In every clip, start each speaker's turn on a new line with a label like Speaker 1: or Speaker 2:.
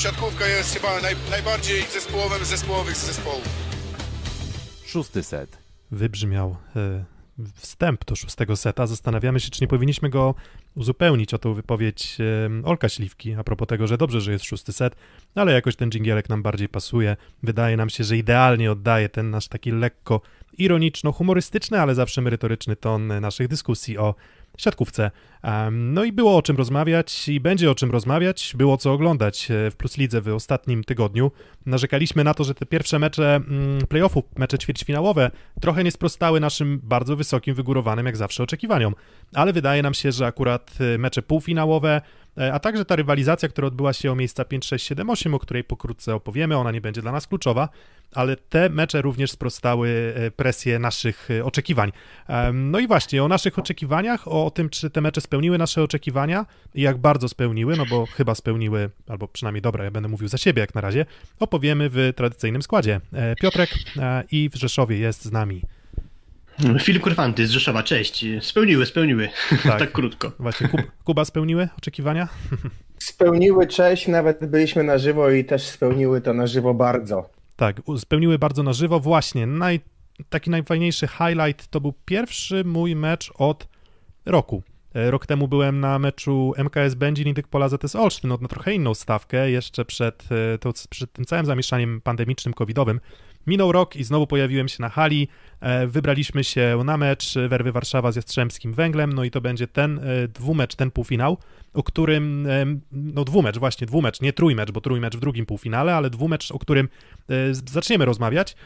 Speaker 1: siatkówka jest chyba naj, najbardziej zespołowym zespołowych z zespołów.
Speaker 2: Szósty set.
Speaker 3: Wybrzmiał e, wstęp do szóstego seta. Zastanawiamy się, czy nie powinniśmy go uzupełnić o tą wypowiedź e, Olka Śliwki a propos tego, że dobrze, że jest szósty set, ale jakoś ten dżingielek nam bardziej pasuje. Wydaje nam się, że idealnie oddaje ten nasz taki lekko ironiczno-humorystyczny, ale zawsze merytoryczny ton naszych dyskusji o siatkówce. No i było o czym rozmawiać i będzie o czym rozmawiać, było co oglądać e, w Plus Lidze w ostatnim tygodniu. Narzekaliśmy na to, że te pierwsze mecze mm, playoffów, mecze ćwierćfinałowe trochę nie sprostały naszym bardzo wysokim, wygórowanym jak zawsze oczekiwaniom, ale wydaje nam się, że akurat e, mecze półfinałowe, e, a także ta rywalizacja, która odbyła się o miejsca 5, 6, 7, 8, o której pokrótce opowiemy, ona nie będzie dla nas kluczowa, ale te mecze również sprostały presję naszych oczekiwań. No i właśnie o naszych oczekiwaniach, o tym, czy te mecze spełniły nasze oczekiwania i jak bardzo spełniły, no bo chyba spełniły, albo przynajmniej dobra, ja będę mówił za siebie jak na razie, opowiemy w tradycyjnym składzie. E, Piotrek e, i w Rzeszowie jest z nami.
Speaker 4: Filip Kurfanty z Rzeszowa, cześć. Spełniły, spełniły. Tak, tak krótko.
Speaker 3: Właśnie, Kub, Kuba spełniły oczekiwania?
Speaker 5: Spełniły, cześć, nawet byliśmy na żywo i też spełniły to na żywo bardzo.
Speaker 3: Tak, spełniły bardzo na żywo. Właśnie, naj, taki najfajniejszy highlight to był pierwszy mój mecz od roku. E, rok temu byłem na meczu MKS Będzin i Pola ZS Olsztyn, na trochę inną stawkę, jeszcze przed, e, to, przed tym całym zamieszaniem pandemicznym, covidowym. Minął rok i znowu pojawiłem się na hali. E, wybraliśmy się na mecz Werwy Warszawa z Jastrzębskim Węglem, no i to będzie ten dwumecz, ten półfinał, o którym, no dwumecz, właśnie dwumecz, nie trójmecz, bo trójmecz w drugim półfinale, ale dwumecz, o którym zaczniemy rozmawiać.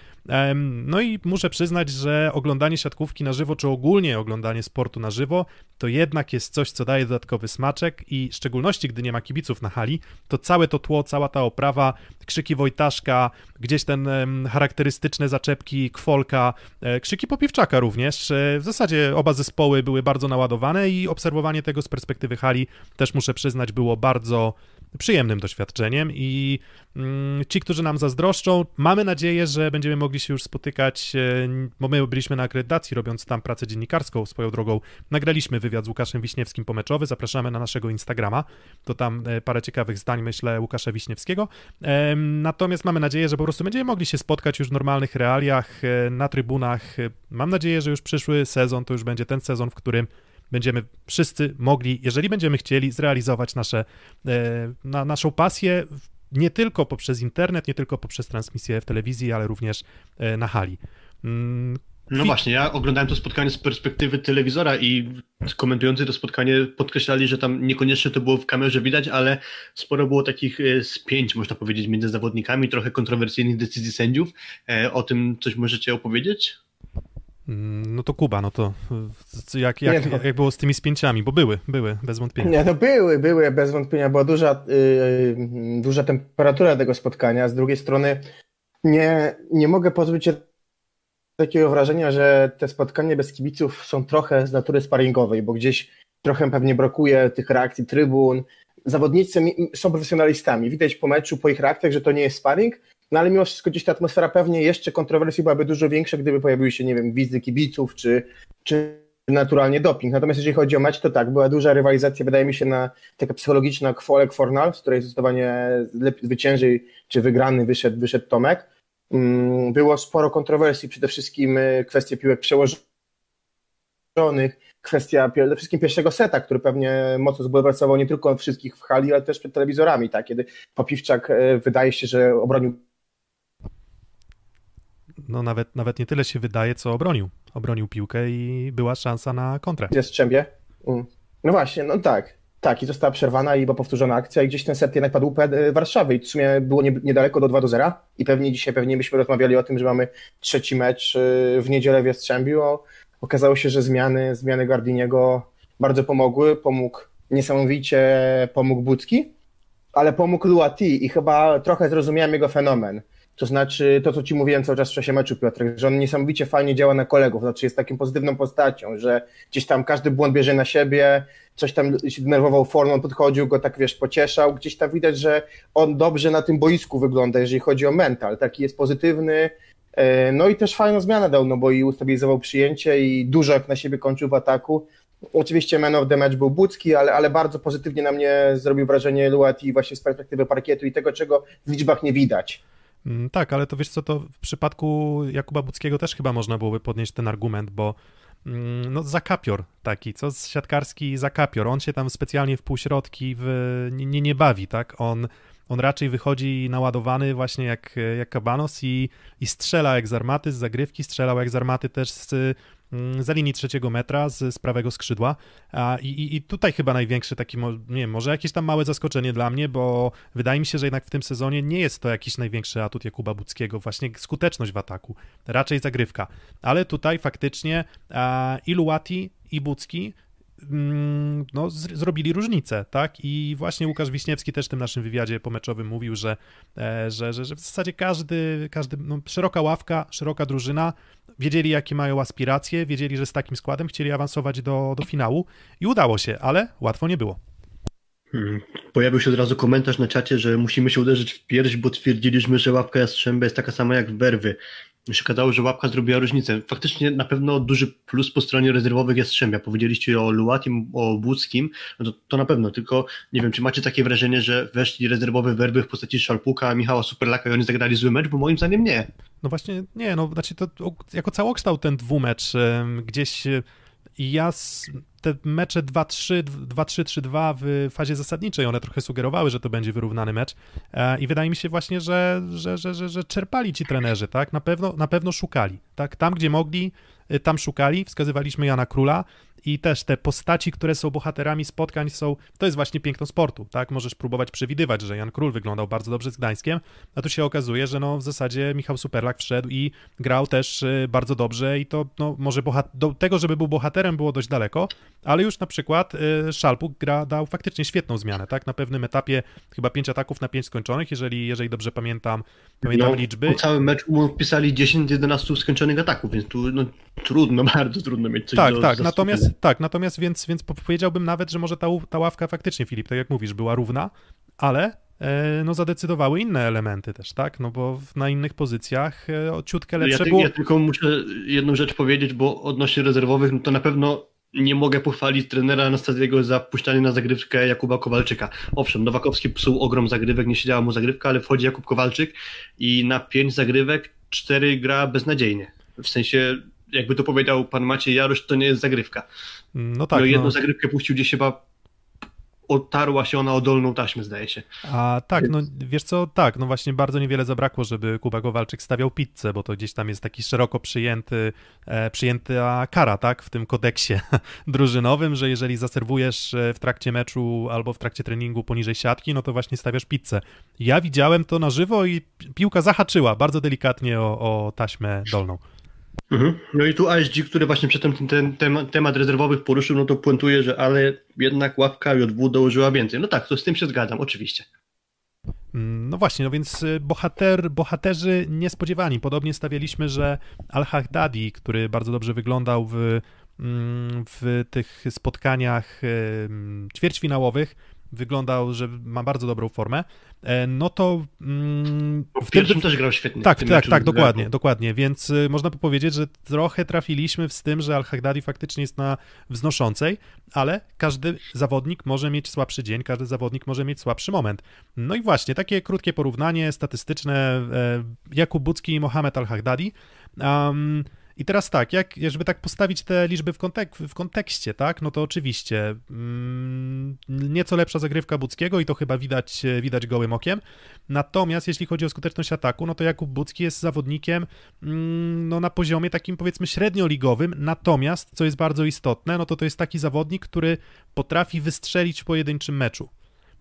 Speaker 3: No i muszę przyznać, że oglądanie siatkówki na żywo, czy ogólnie oglądanie sportu na żywo, to jednak jest coś, co daje dodatkowy smaczek i w szczególności, gdy nie ma kibiców na hali, to całe to tło, cała ta oprawa, krzyki Wojtaszka, gdzieś ten charakterystyczne zaczepki Kwolka, e, krzyki Popiwczaka również. E, w zasadzie oba zespoły były bardzo naładowane i obserwowanie tego z perspektywy hali też muszę przyznać było bardzo przyjemnym doświadczeniem i mm, ci, którzy nam zazdroszczą, mamy nadzieję, że będziemy mogli się już spotykać, e, bo my byliśmy na akredytacji, robiąc tam pracę dziennikarską swoją drogą. Nagraliśmy wywiad z Łukaszem Wiśniewskim pomeczowy, zapraszamy na naszego Instagrama, to tam e, parę ciekawych zdań, myślę, Łukasza Wiśniewskiego. Natomiast mamy nadzieję, że po prostu będziemy mogli się spotkać już w normalnych realiach, e, na trybunach. Mam nadzieję, że już przyszły sezon to już będzie ten sezon, w którym będziemy wszyscy mogli, jeżeli będziemy chcieli, zrealizować nasze, e, na, naszą pasję nie tylko poprzez internet, nie tylko poprzez transmisję w telewizji, ale również e, na hali.
Speaker 4: Mm, no właśnie, ja oglądałem to spotkanie z perspektywy telewizora i komentujący to spotkanie podkreślali, że tam niekoniecznie to było w kamerze widać, ale sporo było takich e, spięć, można powiedzieć, między zawodnikami, trochę kontrowersyjnych decyzji sędziów. O tym coś możecie opowiedzieć?
Speaker 3: No to Kuba, no to jak, jak, no. jak było z tymi spięciami, bo były, były, bez wątpienia.
Speaker 5: Nie, no były, były, bez wątpienia, była duża, yy, duża temperatura tego spotkania, z drugiej strony nie, nie mogę pozbyć się takiego wrażenia, że te spotkania bez kibiców są trochę z natury sparingowej, bo gdzieś trochę pewnie brakuje tych reakcji trybun, zawodnicy są profesjonalistami, widać po meczu, po ich reakcjach, że to nie jest sparring, no ale mimo wszystko gdzieś ta atmosfera pewnie jeszcze kontrowersji byłaby dużo większa, gdyby pojawiły się, nie wiem, gwizdy kibiców, czy, czy naturalnie doping. Natomiast jeżeli chodzi o mecz, to tak, była duża rywalizacja, wydaje mi się, na taka psychologiczna kwolek Fornal, z której zdecydowanie zwycięży, czy wygrany wyszedł, wyszedł Tomek. Mm, było sporo kontrowersji, przede wszystkim y, kwestie piłek przełożonych, kwestia przede wszystkim pierwszego seta, który pewnie mocno zbulwersował nie tylko wszystkich w hali, ale też przed telewizorami, tak, kiedy Popiwczak y, wydaje się, że obronił
Speaker 3: no nawet, nawet nie tyle się wydaje, co obronił. Obronił piłkę i była szansa na kontrę.
Speaker 5: Jest Strzębie? Mm. No właśnie, no tak. Tak, i została przerwana i była powtórzona akcja i gdzieś ten set jednak padł e, Warszawy i w sumie było nie, niedaleko do 2 do 0 i pewnie dzisiaj pewnie byśmy rozmawiali o tym, że mamy trzeci mecz e, w niedzielę w Jastrzębiu. Okazało się, że zmiany, zmiany Gardiniego bardzo pomogły, pomógł niesamowicie, pomógł Bucki, ale pomógł Luati i chyba trochę zrozumiałem jego fenomen to znaczy to, co ci mówiłem cały czas w czasie meczu, Piotrek, że on niesamowicie fajnie działa na kolegów, znaczy jest taką pozytywną postacią, że gdzieś tam każdy błąd bierze na siebie, coś tam się denerwował formą, podchodził, go tak wiesz, pocieszał. Gdzieś tam widać, że on dobrze na tym boisku wygląda, jeżeli chodzi o mental. Taki jest pozytywny. E, no i też fajną zmianę dał, no bo i ustabilizował przyjęcie i dużo jak na siebie kończył w ataku. Oczywiście man of the match był Bucki, ale, ale bardzo pozytywnie na mnie zrobił wrażenie Luati właśnie z perspektywy parkietu i tego, czego w liczbach nie widać.
Speaker 3: Mm, tak, ale to wiesz co, to w przypadku Jakuba Buckiego też chyba można byłoby podnieść ten argument, bo mm, no zakapior taki, co siatkarski zakapior, on się tam specjalnie w półśrodki w, nie, nie bawi, tak, on on raczej wychodzi naładowany właśnie jak, jak Kabanos i, i strzela jak z armaty, z zagrywki, strzelał jak z armaty też z, za linii trzeciego metra, z, z prawego skrzydła. A, i, I tutaj chyba największy taki, nie wiem, może jakieś tam małe zaskoczenie dla mnie, bo wydaje mi się, że jednak w tym sezonie nie jest to jakiś największy atut Jakuba Buckiego, właśnie skuteczność w ataku, raczej zagrywka. Ale tutaj faktycznie a, i Luati, i Mm, no, zrobili różnicę, tak? I właśnie Łukasz Wiśniewski też w tym naszym wywiadzie pomeczowym mówił, że, e, że, że, że w zasadzie każdy, każdy no, szeroka ławka, szeroka drużyna, wiedzieli jakie mają aspiracje, wiedzieli, że z takim składem chcieli awansować do, do finału i udało się, ale łatwo nie było.
Speaker 4: Hmm. Pojawił się od razu komentarz na czacie, że musimy się uderzyć w pierś, bo twierdziliśmy, że łapka Jastrzębia jest taka sama jak werwy mi się okazało, że łapka zrobiła różnicę. Faktycznie na pewno duży plus po stronie rezerwowych jest Strzemia. Powiedzieliście o Luatim, o Budzkim, no to, to na pewno, tylko nie wiem, czy macie takie wrażenie, że weszli rezerwowe werby w postaci Szalpuka, Michała Superlaka i oni zagrali zły mecz, bo moim zdaniem nie.
Speaker 3: No właśnie nie, no znaczy to jako całokształt ten dwumecz gdzieś i ja te mecze 2-3, 2-3-3-2 w fazie zasadniczej, one trochę sugerowały, że to będzie wyrównany mecz e, i wydaje mi się właśnie, że, że, że, że, że czerpali ci trenerzy, tak? Na pewno, na pewno szukali, tak? Tam, gdzie mogli, y, tam szukali, wskazywaliśmy Jana Króla, i też te postaci, które są bohaterami spotkań są, to jest właśnie piękno sportu, tak? Możesz próbować przewidywać, że Jan Król wyglądał bardzo dobrze z Gdańskiem, a tu się okazuje, że no w zasadzie Michał Superlak wszedł i grał też y, bardzo dobrze i to no może do tego, żeby był bohaterem było dość daleko, ale już na przykład y, Szalpuk gra, dał faktycznie świetną zmianę, tak? Na pewnym etapie chyba pięć ataków na pięć skończonych, jeżeli, jeżeli dobrze pamiętam, pamiętam no, liczby.
Speaker 4: Po całym meczu mu wpisali 10-11 skończonych ataków, więc tu no, trudno, bardzo trudno mieć coś
Speaker 3: Tak,
Speaker 4: do
Speaker 3: tak, natomiast tak, natomiast więc, więc powiedziałbym nawet, że może ta, ta ławka faktycznie, Filip, tak jak mówisz, była równa, ale e, no zadecydowały inne elementy też, tak? No bo na innych pozycjach e, ciutkę lepsze
Speaker 4: ja,
Speaker 3: było.
Speaker 4: Ja tylko muszę jedną rzecz powiedzieć, bo odnośnie rezerwowych, no to na pewno nie mogę pochwalić trenera Anastazjego za wpuszczanie na zagrywkę Jakuba Kowalczyka. Owszem, Nowakowski psuł ogrom zagrywek, nie siedziała mu zagrywka, ale wchodzi Jakub Kowalczyk i na pięć zagrywek cztery gra beznadziejnie. W sensie jakby to powiedział pan Maciej Jarosz, to nie jest zagrywka.
Speaker 3: No tak.
Speaker 4: No jedną no. zagrywkę puścił gdzieś chyba otarła się ona o dolną taśmę, zdaje się.
Speaker 3: A tak, no wiesz co, tak, no właśnie bardzo niewiele zabrakło, żeby Kuba Kowalczyk stawiał pizzę, bo to gdzieś tam jest taki szeroko przyjęty, e, przyjęta kara, tak, w tym kodeksie drużynowym, że jeżeli zaserwujesz e, w trakcie meczu albo w trakcie treningu poniżej siatki, no to właśnie stawiasz pizzę. Ja widziałem to na żywo i piłka zahaczyła bardzo delikatnie o, o taśmę dolną.
Speaker 4: Mhm. No i tu ASG, który właśnie przedtem ten, ten temat rezerwowych poruszył, no to puentuje, że ale jednak łapka JW dołożyła więcej. No tak, to z tym się zgadzam, oczywiście.
Speaker 3: Mm, no właśnie, no więc y, bohater, bohaterzy niespodziewani. Podobnie stawialiśmy, że Al-Haddadi, który bardzo dobrze wyglądał w, mm, w tych spotkaniach ćwierćfinałowych, wyglądał, że ma bardzo dobrą formę, e, no to...
Speaker 4: Mm, w, w pierwszym też grał świetnie.
Speaker 3: Tak, tak, tak, dokładnie, dokładnie, więc y, można by powiedzieć, że trochę trafiliśmy z tym, że Al-Haghdadi faktycznie jest na wznoszącej, ale każdy zawodnik może mieć słabszy dzień, każdy zawodnik może mieć słabszy moment. No i właśnie, takie krótkie porównanie statystyczne e, Jakub Bucki i Mohamed Al-Haghdadi. Um, i teraz tak, jak, żeby tak postawić te liczby w, kontek w kontekście, tak, no to oczywiście mm, nieco lepsza zagrywka Buckiego i to chyba widać, widać gołym okiem. Natomiast jeśli chodzi o skuteczność ataku, no to Jakub Bucki jest zawodnikiem mm, no, na poziomie takim powiedzmy średnioligowym, natomiast co jest bardzo istotne, no to to jest taki zawodnik, który potrafi wystrzelić w pojedynczym meczu.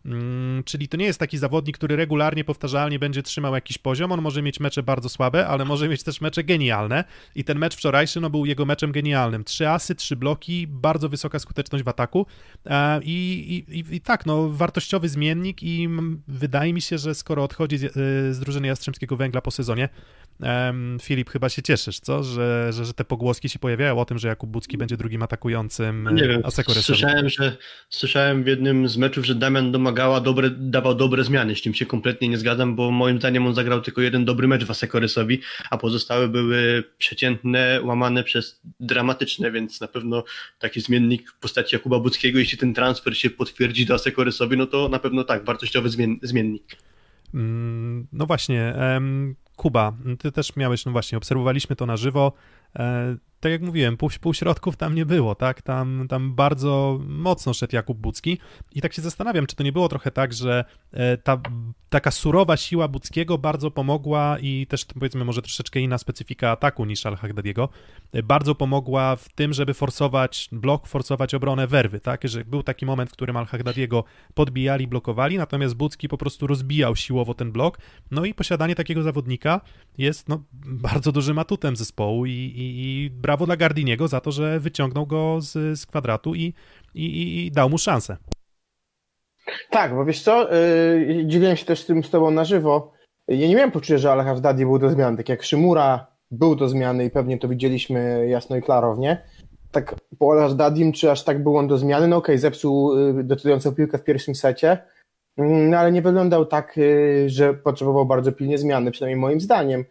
Speaker 3: Mm, czyli to nie jest taki zawodnik, który regularnie, powtarzalnie będzie trzymał jakiś poziom. On może mieć mecze bardzo słabe, ale może mieć też mecze genialne. I ten mecz wczorajszy no, był jego meczem genialnym. Trzy asy, trzy bloki, bardzo wysoka skuteczność w ataku. E, I, i, i tak, no, wartościowy zmiennik, i wydaje mi się, że skoro odchodzi z, e, z drużyny Jastrzębskiego Węgla po sezonie, Filip, chyba się cieszysz, co? Że, że, że, te pogłoski się pojawiają o tym, że Jakub Bucki będzie drugim atakującym.
Speaker 4: No nie wiem, słyszałem, że, słyszałem w jednym z meczów, że Damian Domagałowski dobre, dawał dobre zmiany, z czym się kompletnie nie zgadzam, bo moim zdaniem on zagrał tylko jeden dobry mecz Wasekorysowi, a pozostałe były przeciętne, łamane przez dramatyczne, więc na pewno taki zmiennik w postaci Jakuba Buckiego, jeśli ten transfer się potwierdzi do Wasekorysowi, no to na pewno tak, wartościowy zmiennik.
Speaker 3: Mm, no właśnie, Kuba, ty też miałeś, no właśnie, obserwowaliśmy to na żywo. Tak jak mówiłem, pół, półśrodków tam nie było, tak? Tam, tam bardzo mocno szedł Jakub Bucki i tak się zastanawiam, czy to nie było trochę tak, że e, ta taka surowa siła Buckiego bardzo pomogła i też powiedzmy może troszeczkę inna specyfika ataku niż Al-Hagdadiego, e, bardzo pomogła w tym, żeby forsować blok, forsować obronę werwy, tak? Że był taki moment, w którym Al-Hagdadiego podbijali, blokowali, natomiast Bucki po prostu rozbijał siłowo ten blok, no i posiadanie takiego zawodnika jest no, bardzo dużym atutem zespołu i, i, i brawo dla Gardiniego za to, że wyciągnął go z, z kwadratu i, i, i dał mu szansę.
Speaker 5: Tak, bo wiesz co, yy, dzieliłem się też tym z tobą na żywo. Ja nie miałem poczucia, że Al Dadi był do zmiany, tak jak Szymura był do zmiany i pewnie to widzieliśmy jasno i klarownie. Tak po Al Dadim, czy aż tak był on do zmiany? No okej, okay, zepsuł yy, decydującą piłkę w pierwszym secie, yy, no ale nie wyglądał tak, yy, że potrzebował bardzo pilnie zmiany, przynajmniej moim zdaniem.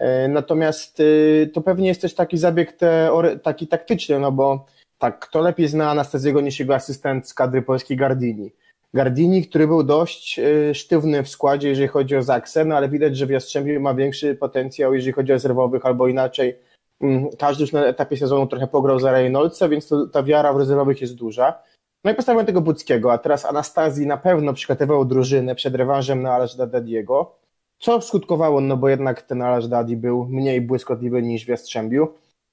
Speaker 5: Yy, natomiast yy, to pewnie jest też taki zabieg teory, taki taktyczny, no bo tak, kto lepiej zna Anastazjego niż jego asystent z kadry polskiej Gardini? Gardini, który był dość y, sztywny w składzie, jeżeli chodzi o Zaksę, no ale widać, że w Jastrzębiu ma większy potencjał, jeżeli chodzi o rezerwowych, albo inaczej. Mm, każdy już na etapie sezonu trochę pograł za Reynoldsa, więc to, ta wiara w rezerwowych jest duża. No i postawiłem tego Buckiego, a teraz Anastazji na pewno przygotował drużynę przed rewanżem na Alasz Dadiego, co skutkowało, no bo jednak ten Alasz Dadi był mniej błyskotliwy niż w Jastrzębiu.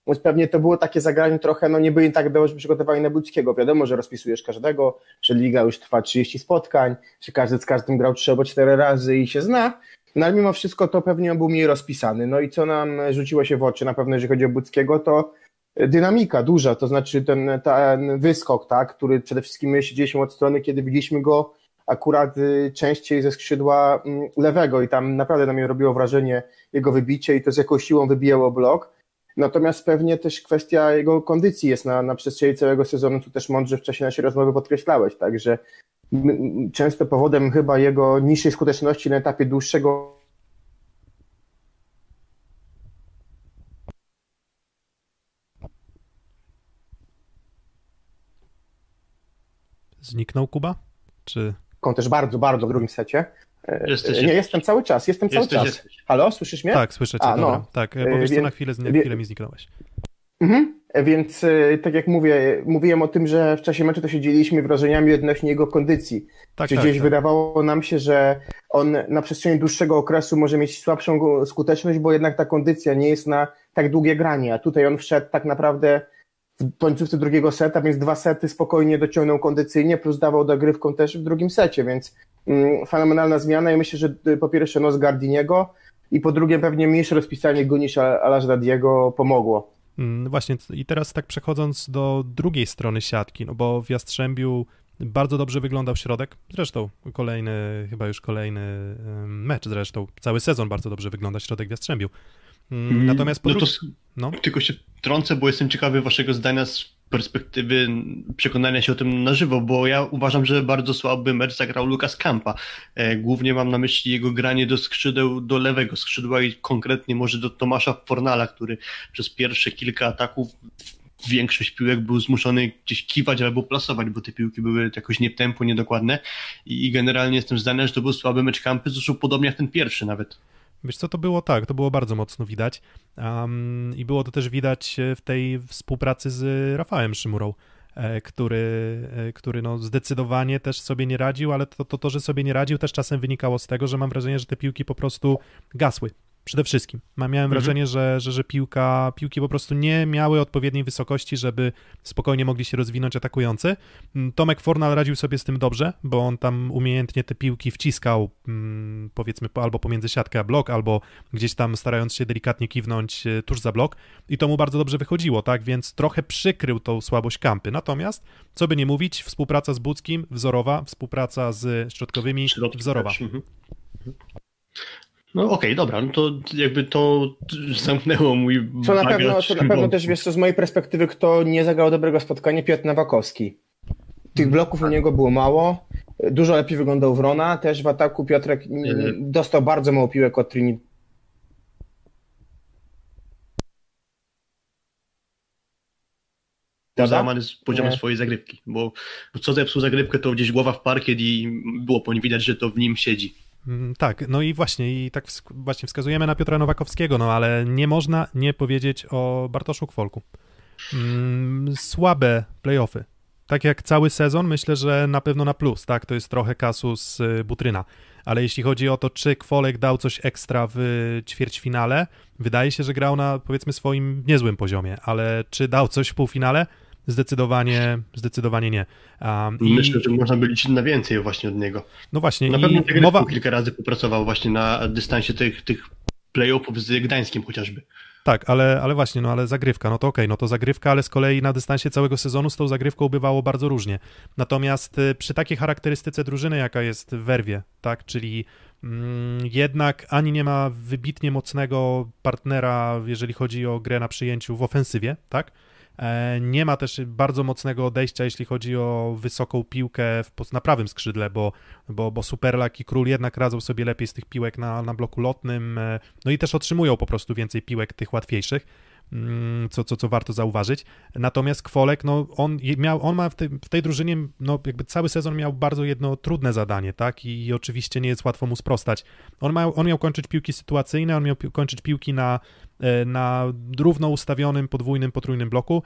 Speaker 5: Więc pewnie to było takie zagranie trochę, no nie byli tak dobrze przygotowani na Budzkiego. Wiadomo, że rozpisujesz każdego, że liga już trwa 30 spotkań, że każdy z każdym grał 3 albo 4 razy i się zna, no ale mimo wszystko to pewnie on był mniej rozpisany. No i co nam rzuciło się w oczy, na pewno jeżeli chodzi o Budzkiego, to dynamika duża, to znaczy ten, ten wyskok, tak, który przede wszystkim my siedzieliśmy od strony, kiedy widzieliśmy go akurat y, częściej ze skrzydła mm, lewego i tam naprawdę na mnie robiło wrażenie jego wybicie i to z jaką siłą wybijało blok. Natomiast pewnie też kwestia jego kondycji jest na, na przestrzeni całego sezonu, tu też mądrze w czasie naszej rozmowy podkreślałeś, także często powodem chyba jego niższej skuteczności na etapie dłuższego
Speaker 3: Zniknął Kuba? Czy...
Speaker 5: Też bardzo, bardzo w drugim secie. Jesteś, nie, jestem cały czas, jestem cały
Speaker 3: jesteś,
Speaker 5: czas.
Speaker 3: Jesteś.
Speaker 5: Halo, słyszysz mnie?
Speaker 3: Tak, słyszę cię, A, no. Tak, bo wiesz co, na chwilę, na chwilę mi zniknąłeś.
Speaker 5: Mhm. Więc tak jak mówię, mówiłem o tym, że w czasie meczu to się dzieliliśmy wrażeniami odnośnie jego kondycji. Tak, Czy tak, gdzieś tak. wydawało nam się, że on na przestrzeni dłuższego okresu może mieć słabszą skuteczność, bo jednak ta kondycja nie jest na tak długie granie, a tutaj on wszedł tak naprawdę w końcówce drugiego seta, więc dwa sety spokojnie dociągnął kondycyjnie, plus dawał dogrywką też w drugim secie, więc mm, fenomenalna zmiana i myślę, że y, po pierwsze nos Gardiniego i po drugie pewnie mniejsze rozpisanie go niż Alasz Dadiego pomogło.
Speaker 3: Mm, właśnie i teraz tak przechodząc do drugiej strony siatki, no bo w Jastrzębiu bardzo dobrze wyglądał środek, zresztą kolejny, chyba już kolejny mecz zresztą, cały sezon bardzo dobrze wygląda środek w Jastrzębiu.
Speaker 4: Mm, natomiast po no to, no. tylko się trącę, bo jestem ciekawy waszego zdania z perspektywy przekonania się o tym na żywo, bo ja uważam, że bardzo słaby mecz zagrał Lukas Kampa. E, głównie mam na myśli jego granie do skrzydeł, do lewego skrzydła i konkretnie może do Tomasza Fornala, który przez pierwsze kilka ataków większość piłek był zmuszony gdzieś kiwać albo plasować, bo te piłki były jakoś nie tempo, niedokładne i generalnie jestem zdania, że to był słaby mecz Kampy, zresztą podobnie jak ten pierwszy nawet.
Speaker 3: Wiesz co, to było tak, to było bardzo mocno widać um, i było to też widać w tej współpracy z Rafałem Szymurą, e, który, e, który no zdecydowanie też sobie nie radził, ale to, to, to, że sobie nie radził też czasem wynikało z tego, że mam wrażenie, że te piłki po prostu gasły. Przede wszystkim. Miałem mhm. wrażenie, że, że, że piłka, piłki po prostu nie miały odpowiedniej wysokości, żeby spokojnie mogli się rozwinąć atakujący. Mm, Tomek Fornal radził sobie z tym dobrze, bo on tam umiejętnie te piłki wciskał, mm, powiedzmy, albo pomiędzy siatkę a blok, albo gdzieś tam starając się delikatnie kiwnąć e, tuż za blok i to mu bardzo dobrze wychodziło, tak? Więc trochę przykrył tą słabość kampy. Natomiast, co by nie mówić, współpraca z Budzkim wzorowa, współpraca z środkowymi wzorowa. Mhm.
Speaker 4: No okej, okay, dobra, no to jakby to zamknęło mój
Speaker 5: Co na pewno, co na pewno też wiesz, co z mojej perspektywy, kto nie zagrał dobrego spotkania, Piotr Nowakowski. Tych bloków u niego było mało. Dużo lepiej wyglądał Wrona, też w ataku Piotrek mm,
Speaker 4: Mhm.
Speaker 5: dostał bardzo mało piłek od Trinity.
Speaker 4: załamany z poziomu
Speaker 5: Nie.
Speaker 4: swojej zagrywki, bo, bo co zepsuł zagrywkę, to gdzieś głowa w parkiet i było po nim widać, że to w nim siedzi.
Speaker 3: Mm, Tak, no i właśnie, i tak właśnie wskazujemy na Piotra Nowakowskiego, no ale nie można nie powiedzieć o Bartoszu Kwolku. Mm, Słabe playoffy. Tak jak cały sezon, myślę, że na pewno na plus, tak? To jest trochę kasus y, Butryna. Ale jeśli chodzi o to, czy Kwolek dał coś ekstra w ćwierćfinale, wydaje się, że grał na powiedzmy swoim niezłym poziomie, ale czy dał coś w półfinale? Zdecydowanie, zdecydowanie nie. Um, i-
Speaker 4: Myślę, że można by liczyć na więcej właśnie od niego.
Speaker 3: No właśnie,
Speaker 4: Na
Speaker 3: i
Speaker 4: pewno zagrywką
Speaker 3: mowa,
Speaker 4: kilka razy popracował właśnie na dystansie tych, tych play-offów z Gdańskiem chociażby.
Speaker 3: Tak, ale, ale właśnie, no ale zagrywka, no to okej, no to zagrywka, ale z kolei na dystansie całego sezonu z tą zagrywką bywało bardzo różnie. Natomiast y, przy takiej charakterystyce drużyny, jaka jest w Werwie, tak, czyli mm, jednak ani nie ma wybitnie mocnego partnera, jeżeli chodzi o grę na przyjęciu w ofensywie, tak, nie ma też bardzo mocnego odejścia, jeśli chodzi o wysoką piłkę w, na prawym skrzydle, bo, bo, bo Superlak i Król jednak radzą sobie lepiej z tych piłek na, na bloku lotnym, e, no i też otrzymują po prostu więcej piłek tych łatwiejszych, co, co, co warto zauważyć. Natomiast Kwolek, no on miał, on ma w tej, w tej drużynie, no jakby cały sezon miał bardzo jedno trudne zadanie, tak, i oczywiście nie jest łatwo mu sprostać. On, miał on miał kończyć piłki sytuacyjne, on miał pi- kończyć piłki na, e, na równo ustawionym podwójnym, potrójnym bloku.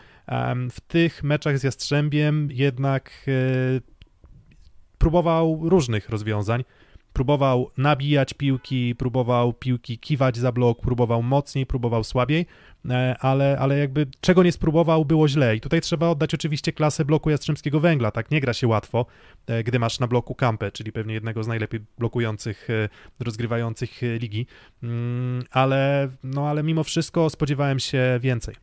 Speaker 3: W tych meczach z Jastrzębiem jednak e, próbował różnych rozwiązań. Próbował nabijać piłki, próbował piłki kiwać za blok, próbował mocniej, próbował słabiej, e, ale, ale jakby czego nie spróbował, było źle. I tutaj trzeba oddać oczywiście klasę bloku Jastrzębskiego Węgla. Tak nie gra się łatwo, e, gdy masz na bloku Kampę, czyli pewnie jednego z najlepiej blokujących, e, rozgrywających ligi. Mm, Ale, no, ale mimo wszystko spodziewałem się więcej.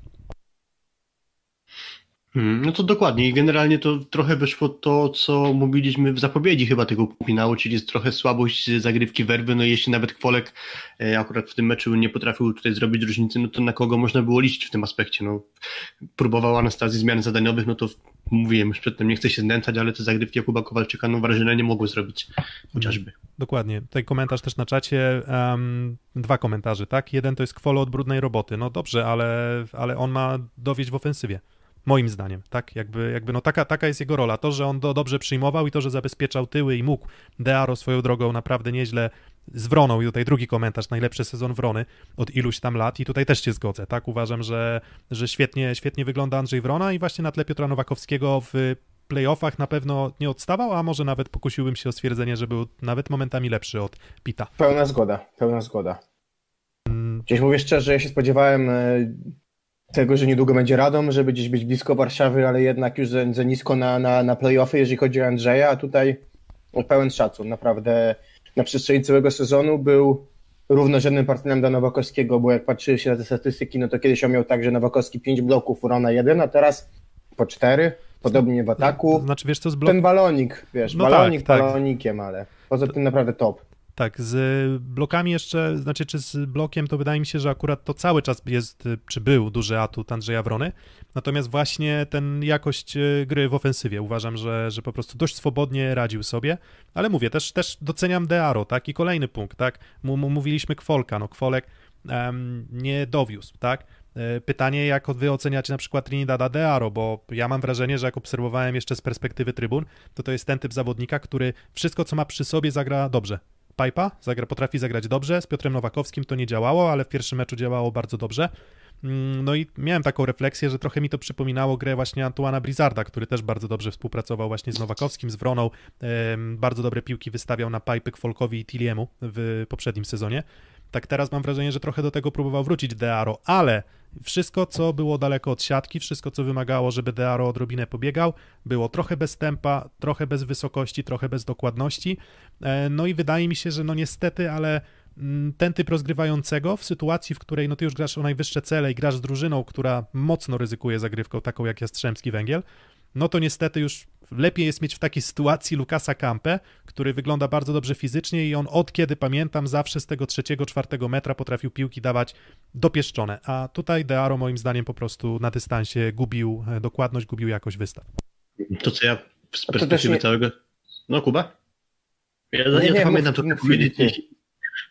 Speaker 4: Hmm, No to dokładnie i generalnie to trochę wyszło to, co mówiliśmy w zapowiedzi chyba tego finału, czyli jest trochę słabość zagrywki werwy, no jeśli nawet Kwolek e, akurat w tym meczu nie potrafił tutaj zrobić różnicy, no to na kogo można było liczyć w tym aspekcie, no próbował Anastazji zmian zadaniowych, no to mówiłem już przedtem, nie chcę się znęcać, ale te zagrywki Jakuba Kowalczyka, no wrażenia nie mogły zrobić chociażby.
Speaker 3: Dokładnie. Tutaj komentarz też na czacie. em, dwa komentarze, tak? Jeden to jest kwolo od brudnej roboty. No dobrze, ale, ale on ma dowieść w ofensywie. Moim zdaniem, tak? Jakby, jakby no taka, taka jest jego rola. To, że on to dobrze przyjmował i to, że zabezpieczał tyły i mógł. Dearo swoją drogą naprawdę nieźle z Wroną i tutaj drugi komentarz, najlepszy sezon Wrony od iluś tam lat i tutaj też się zgodzę, tak? Uważam, że, że świetnie, świetnie wygląda Andrzej Wrona i właśnie na tle Piotra Nowakowskiego w playoffach na pewno nie odstawał, a może nawet pokusiłbym się o stwierdzenie, że był nawet momentami lepszy od Pita.
Speaker 5: Pełna zgoda, pełna zgoda.
Speaker 3: Mm,
Speaker 5: Gdzieś mówię szczerze, ja się spodziewałem e, tego, że niedługo będzie Radom, żeby gdzieś być blisko Warszawy, ale jednak już za, za nisko na, na, na playoffy, jeżeli chodzi o Andrzeja, a tutaj pełen szacun. Naprawdę na przestrzeni całego sezonu był równorzędnym partnerem dla Nowakowskiego, bo jak patrzyły się na te statystyki, no to kiedyś on miał tak, że Nowakowski 5 bloków, Urona 1, a teraz po 4, podobnie w ataku.
Speaker 3: Znaczy, wiesz co, z blok...
Speaker 5: Ten balonik, wiesz,
Speaker 3: No
Speaker 5: balonik
Speaker 3: tak, tak.
Speaker 5: balonikiem, ale poza tym naprawdę top.
Speaker 3: Tak, z blokami jeszcze, znaczy czy z blokiem, to wydaje mi się, że akurat to cały czas jest, y, czy był duży atut Andrzeja Wrony, natomiast właśnie ten jakość y, gry w ofensywie uważam, że, że po prostu dość swobodnie radził sobie, ale mówię, też, też doceniam Dearo, tak, i kolejny punkt, tak, mówiliśmy Kwolka, no Kwolek em, nie dowiózł, tak, E, Pytanie, jak wy oceniacie na przykład Trinidada Dearo, bo ja mam wrażenie, że jak obserwowałem jeszcze z perspektywy trybun, to to jest ten typ zawodnika, który wszystko, co ma przy sobie, zagra dobrze. Pipa zagra, potrafi zagrać dobrze, z Piotrem Nowakowskim to nie działało, ale w pierwszym meczu działało bardzo dobrze. Mm, No i miałem taką refleksję, że trochę mi to przypominało grę właśnie Antuana Brizarda, który też bardzo dobrze współpracował właśnie z Nowakowskim, z Wroną. Bardzo dobre piłki wystawiał na Pipy Kwolkowi i Tiliemu w poprzednim sezonie. Tak teraz mam wrażenie, że trochę do tego próbował wrócić Dearo, ale wszystko, co było daleko od siatki, wszystko, co wymagało, żeby Dearo odrobinę pobiegał, było trochę bez tempa, trochę bez wysokości, trochę bez dokładności. E, No i wydaje mi się, że no niestety, ale mm, ten typ rozgrywającego w sytuacji, w której no ty już grasz o najwyższe cele i grasz z drużyną, która mocno ryzykuje zagrywką, taką jak Jastrzębski Węgiel, no to niestety już lepiej jest mieć w takiej sytuacji Lukasa Kampę, który wygląda bardzo dobrze fizycznie i on od kiedy pamiętam zawsze z tego trzeciego, czwartego metra potrafił piłki dawać dopieszczone, a tutaj Dearo moim zdaniem po prostu na dystansie gubił e, dokładność, gubił jakość wystaw.
Speaker 4: To co ja z perspektywy
Speaker 5: nie-
Speaker 4: całego... No Kuba? Ja,
Speaker 5: Nie,
Speaker 4: ja
Speaker 5: nie,
Speaker 4: pamiętam,
Speaker 5: mów-
Speaker 4: to
Speaker 5: mów,
Speaker 4: powiedzieć.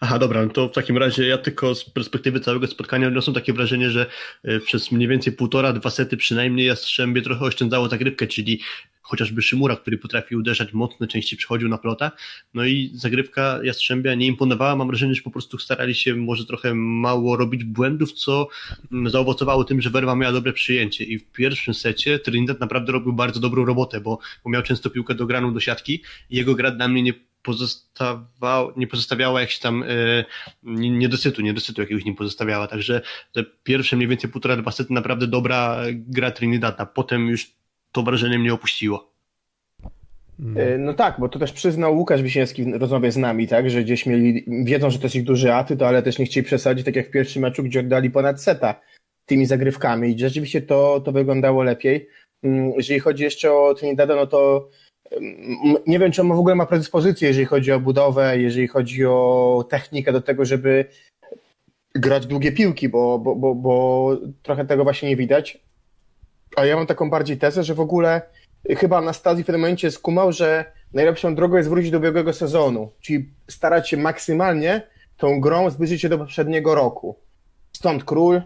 Speaker 4: Aha, dobra, no to w takim razie ja tylko z perspektywy całego spotkania odniosłem takie wrażenie, że e, przez mniej więcej półtora, dwa sety przynajmniej Jastrzębie trochę oszczędzało zagrywkę, czyli chociażby Szymura, który potrafił uderzać mocno, częściej przychodził na plota, no i zagrywka Jastrzębia nie imponowała, mam wrażenie, że po prostu starali się może trochę mało robić błędów, co mm, zaowocowało tym, że Werwa miała dobre przyjęcie. I w pierwszym secie Trinidad naprawdę robił bardzo dobrą robotę, bo, bo miał często piłkę dograną do siatki i jego gra dla mnie nie pozostawał, nie pozostawiała jakiś tam e, nie- niedosytu, niedosytu jakiegoś nie pozostawiała, także te pierwsze mniej więcej półtora, dwa sety naprawdę dobra gra Trinidada, potem już to wrażenie mnie opuściło.
Speaker 3: No.
Speaker 5: E, No tak, bo to też przyznał Łukasz Wisiński w rozmowie z nami, tak, że gdzieś mieli, wiedzą, że to jest ich duży atut, ale też nie chcieli przesadzić, tak jak w pierwszym meczu, gdzie oddali ponad seta tymi zagrywkami i rzeczywiście to, to wyglądało lepiej. Mm, Jeżeli chodzi jeszcze o Trinidada, no to mm, nie wiem, czy on w ogóle ma predyspozycję, jeżeli chodzi o budowę, jeżeli chodzi o technikę do tego, żeby grać długie piłki, bo, bo, bo, bo trochę tego właśnie nie widać. A ja mam taką bardziej tezę, że w ogóle chyba Anastazji w pewnym momencie skumał, że najlepszą drogą jest wrócić do ubiegłego sezonu, czyli starać się maksymalnie tą grą zbliżyć się do poprzedniego roku. Stąd Król,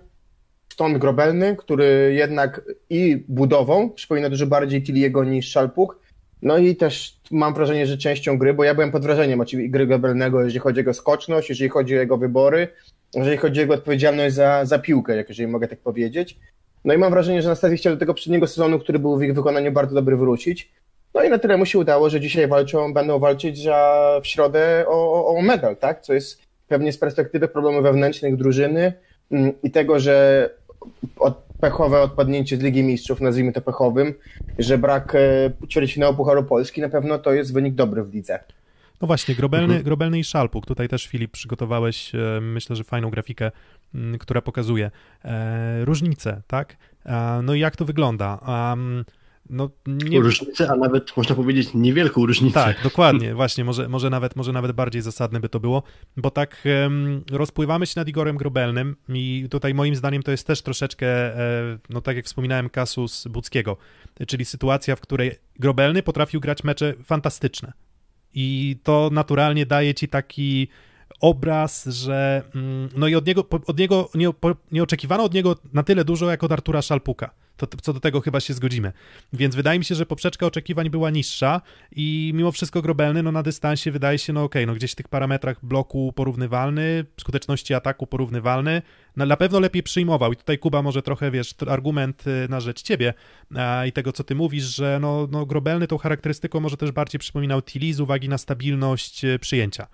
Speaker 5: stąd Grobelny, który jednak i budową przypomina dużo bardziej Tiliego niż Szalpuk, no i też mam wrażenie, że częścią gry, bo ja byłem pod wrażeniem gry Grobelnego, jeżeli chodzi o jego skoczność, jeżeli chodzi o jego wybory, jeżeli chodzi o jego odpowiedzialność za, za piłkę, jak jeżeli mogę tak powiedzieć. No i mam wrażenie, że Anastazji chciał do tego przedniego sezonu, który był w ich wykonaniu bardzo dobry, wrócić. No i na tyle mu się udało, że dzisiaj walczą, będą walczyć za, w środę o, o, o medal, tak? Co jest pewnie z perspektywy problemów wewnętrznych drużyny mm, i tego, że od, pechowe odpadnięcie z Ligi Mistrzów, nazwijmy to pechowym, że brak e, ćwierćfinału Pucharu Polski, na pewno to jest wynik dobry w lidze.
Speaker 3: No właśnie, Grobelny, Grobelny i Szalpuk. Tutaj też, Filip, przygotowałeś, e, myślę, że fajną grafikę, która pokazuje e, różnice, tak? No i jak to wygląda? Um, no, nie,
Speaker 4: Różnicę, a nawet można powiedzieć niewielką różnicę.
Speaker 3: tak, dokładnie, właśnie, może, może, nawet, może nawet bardziej zasadne by to było, bo tak em, rozpływamy się nad Igorem Grobelnym i tutaj moim zdaniem to jest też troszeczkę, e, no tak jak wspominałem, kasus Buckiego, czyli sytuacja, w której Grobelny potrafił grać mecze fantastyczne. I to naturalnie daje ci taki obraz, że mm, no i od niego, od niego nie, nie oczekiwano od niego na tyle dużo jak od Artura Szalpuka. To, co do tego chyba się zgodzimy. Więc wydaje mi się, że poprzeczka oczekiwań była niższa i mimo wszystko Grobelny no na dystansie wydaje się, no okej, no gdzieś w tych parametrach bloku porównywalny, skuteczności ataku porównywalny, no, na pewno lepiej przyjmował i tutaj Kuba może trochę, wiesz, argument y, na rzecz ciebie a, i tego, co ty mówisz, że no, no Grobelny tą charakterystyką może też bardziej przypominał Tilly z uwagi na stabilność y, przyjęcia.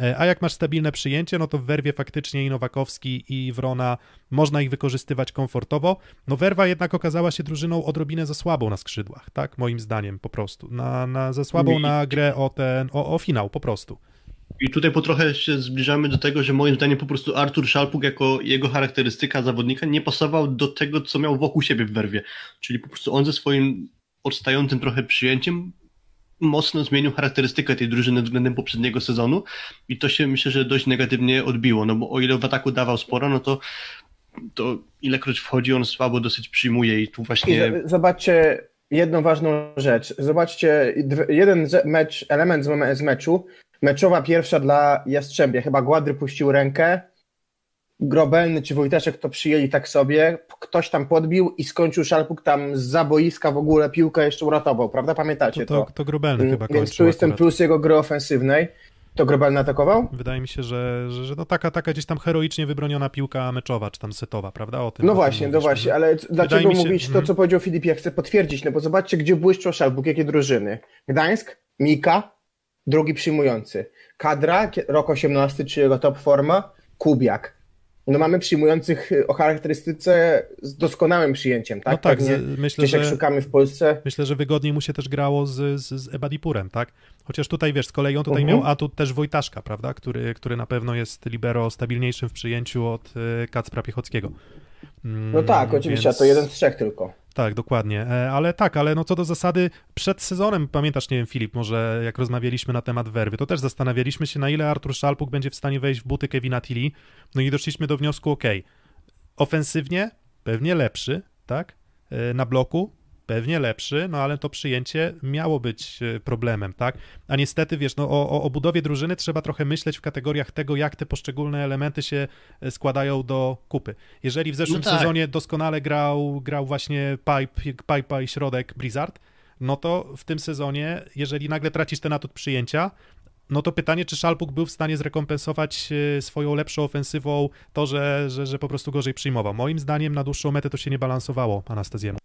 Speaker 3: E, A jak masz stabilne przyjęcie, no to w Werwie faktycznie i Nowakowski i Wrona można ich wykorzystywać komfortowo. No Werwa jednak okazała się drużyną odrobinę za słabą na skrzydłach, tak? Moim zdaniem po prostu. Na, na, za słabą na grę o ten, o, o finał po prostu.
Speaker 4: I tutaj po trochę się zbliżamy do tego, że moim zdaniem po prostu Artur Szalpuk jako jego charakterystyka zawodnika nie pasował do tego, co miał wokół siebie w werwie. Czyli po prostu on ze swoim odstającym trochę przyjęciem mocno zmienił charakterystykę tej drużyny względem poprzedniego sezonu i to się myślę, że dość negatywnie odbiło, no bo o ile w ataku dawał sporo, no to, to ilekroć wchodzi on słabo dosyć przyjmuje i tu
Speaker 5: I
Speaker 4: właśnie...
Speaker 5: z- zobaczcie jedną ważną rzecz. Zobaczcie jeden mecz, element z meczu. Meczowa pierwsza dla Jastrzębia. Chyba Gładry puścił rękę. Grobelny czy Wojtaszek to przyjęli tak sobie. Ktoś tam podbił i skończył Szalpuk tam z zaboiska w ogóle piłkę jeszcze uratował, prawda? Pamiętacie
Speaker 3: To,
Speaker 5: to?
Speaker 3: to, to Grobelny
Speaker 5: Mm,
Speaker 3: chyba
Speaker 5: Więc
Speaker 3: kończył
Speaker 5: tu jest ten plus jego gry ofensywnej. To Grobelny atakował?
Speaker 3: Wydaje mi się, że, że, że no taka, taka gdzieś tam heroicznie wybroniona piłka meczowa, czy tam setowa, prawda? O tym,
Speaker 5: No
Speaker 3: o tym
Speaker 5: właśnie, no
Speaker 3: mówisz,
Speaker 5: właśnie, ale dlaczego
Speaker 3: się-
Speaker 5: mówić to,
Speaker 3: mhm.
Speaker 5: co powiedział Filip? Ja chcę potwierdzić, no bo zobaczcie, gdzie błyszczał Szalbuk, jakie drużyny. Gdańsk, Mika, drugi przyjmujący. Kadra, rok 18, czy jego top forma, Kubiak. No mamy przyjmujących y, o charakterystyce z doskonałym przyjęciem, tak?
Speaker 3: No tak,
Speaker 5: Pewnie
Speaker 3: myślę,
Speaker 5: gdzieś jak
Speaker 3: że...
Speaker 5: szukamy w Polsce.
Speaker 3: Myślę, że wygodniej mu się też grało z, z, z Ebadipurem, tak? Chociaż tutaj, wiesz, z kolei on tutaj
Speaker 5: Mhm.
Speaker 3: miał atut też Wojtaszka, prawda? Który, który na pewno jest libero stabilniejszym w przyjęciu od y, Kacpra Piechockiego. Mm,
Speaker 5: No tak, oczywiście,
Speaker 3: więc-
Speaker 5: a to jeden z trzech tylko.
Speaker 3: Tak, dokładnie. E, Ale tak, ale no co do zasady, przed sezonem, pamiętasz, nie wiem, Filip, może jak rozmawialiśmy na temat werwy, to też zastanawialiśmy się, na ile Artur Szalpuk będzie w stanie wejść w buty Kevina Tilly. No i doszliśmy do wniosku, ok, ofensywnie pewnie lepszy, tak, e, na bloku, pewnie lepszy, no ale to przyjęcie miało być e, problemem, tak? A niestety, wiesz, no o, o budowie drużyny trzeba trochę myśleć w kategoriach tego, jak te poszczególne elementy się e, składają do kupy. Jeżeli w zeszłym no tak. sezonie doskonale grał, grał właśnie Pipe, Pipe i środek Blizzard, no to w tym sezonie, jeżeli nagle tracisz ten atut przyjęcia, no to pytanie, czy Szalpuk był w stanie zrekompensować e, swoją lepszą ofensywą to, że, że, że po prostu gorzej przyjmował. Moim zdaniem na dłuższą metę to się nie balansowało Anastazjemu.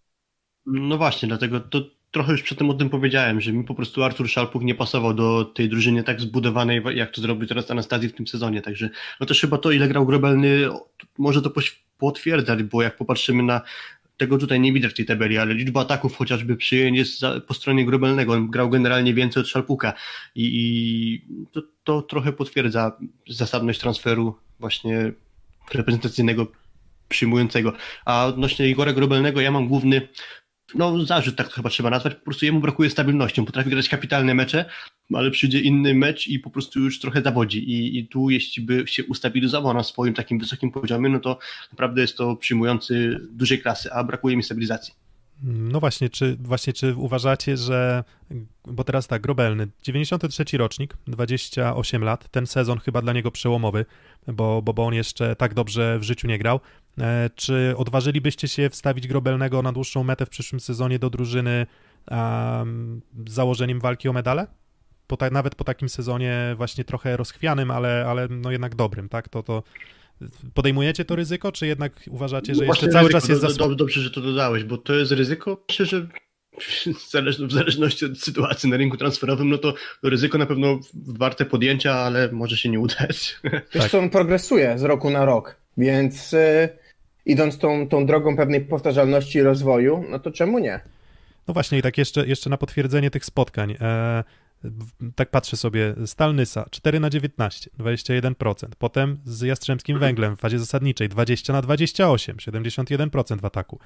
Speaker 4: No właśnie, dlatego to trochę już przedtem o tym powiedziałem, że mi po prostu Artur Szalpuk nie pasował do tej drużyny tak zbudowanej, jak to zrobił teraz Anastazji w tym sezonie, także no też chyba to, ile grał Grobelny, może to potwierdzać, bo jak popatrzymy na tego tutaj nie widać w tej tabeli, ale liczba ataków chociażby przyjęć jest za, po stronie Grobelnego. On grał generalnie więcej od Szalpuka i, i to, to, trochę potwierdza zasadność transferu właśnie reprezentacyjnego przyjmującego. A odnośnie Igora Grobelnego ja mam główny no zarzut, tak to chyba trzeba nazwać, po prostu jemu brakuje stabilności, on potrafi grać kapitalne mecze, ale przyjdzie inny mecz i po prostu już trochę zawodzi i, i tu jeśli by się ustabilizował na swoim takim wysokim poziomie, no to naprawdę jest to przyjmujący dużej klasy, a brakuje mi stabilizacji.
Speaker 3: No właśnie, czy właśnie czy uważacie, że bo teraz tak, Grobelny, 93 rocznik, 28 lat, ten sezon chyba dla niego przełomowy, bo, bo, bo on jeszcze tak dobrze w życiu nie grał. E, czy odważylibyście się wstawić Grobelnego na dłuższą metę w przyszłym sezonie do drużyny um, z założeniem walki o medale? Po ta, nawet po takim sezonie właśnie trochę rozchwianym, ale, ale no jednak dobrym, tak? To, to podejmujecie to ryzyko, czy jednak uważacie, że no jeszcze cały ryzyko, czas jest
Speaker 4: za... Dobrze, że to dodałeś, bo to jest ryzyko, myślę, że w zależności od sytuacji na rynku transferowym, no to, to ryzyko na pewno warte podjęcia, ale może się nie udać.
Speaker 5: Wiesz tak. co, on progresuje z roku na rok, więc... Idąc tą, tą drogą pewnej powtarzalności i rozwoju, no to czemu nie?
Speaker 3: No właśnie, i tak jeszcze, jeszcze na potwierdzenie tych spotkań. E, tak patrzę sobie, Stalnysa 4 na 19, 21%. Potem z Jastrzębskim Węglem w fazie zasadniczej 20 na 28, 71% w ataku.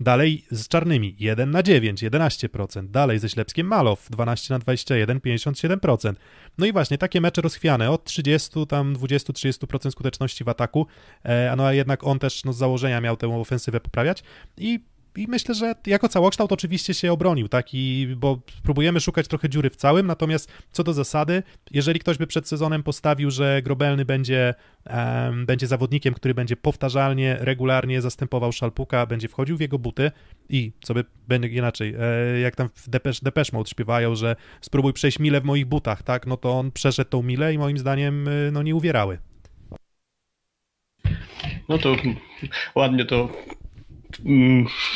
Speaker 3: Dalej z Czarnymi 1 na 9, 11%. Dalej ze Ślepskiem Malow 12 na 21, 57%. No i właśnie takie mecze rozchwiane od 30, tam 20-30% skuteczności w ataku, e, no a jednak on też no, z założenia miał tę ofensywę poprawiać i i myślę, że jako całokształt oczywiście się obronił, tak? I, bo próbujemy szukać trochę dziury w całym, natomiast co do zasady, jeżeli ktoś by przed sezonem postawił, że Grobelny będzie, um, będzie zawodnikiem, który będzie powtarzalnie, regularnie zastępował Szalpuka, będzie wchodził w jego buty i co by będzie inaczej, e, jak tam w Depeche, Depeche Mode śpiewają, że spróbuj przejść milę w moich butach, tak? No to on przeszedł tą milę i moim zdaniem e, no nie uwierały.
Speaker 4: No to ładnie to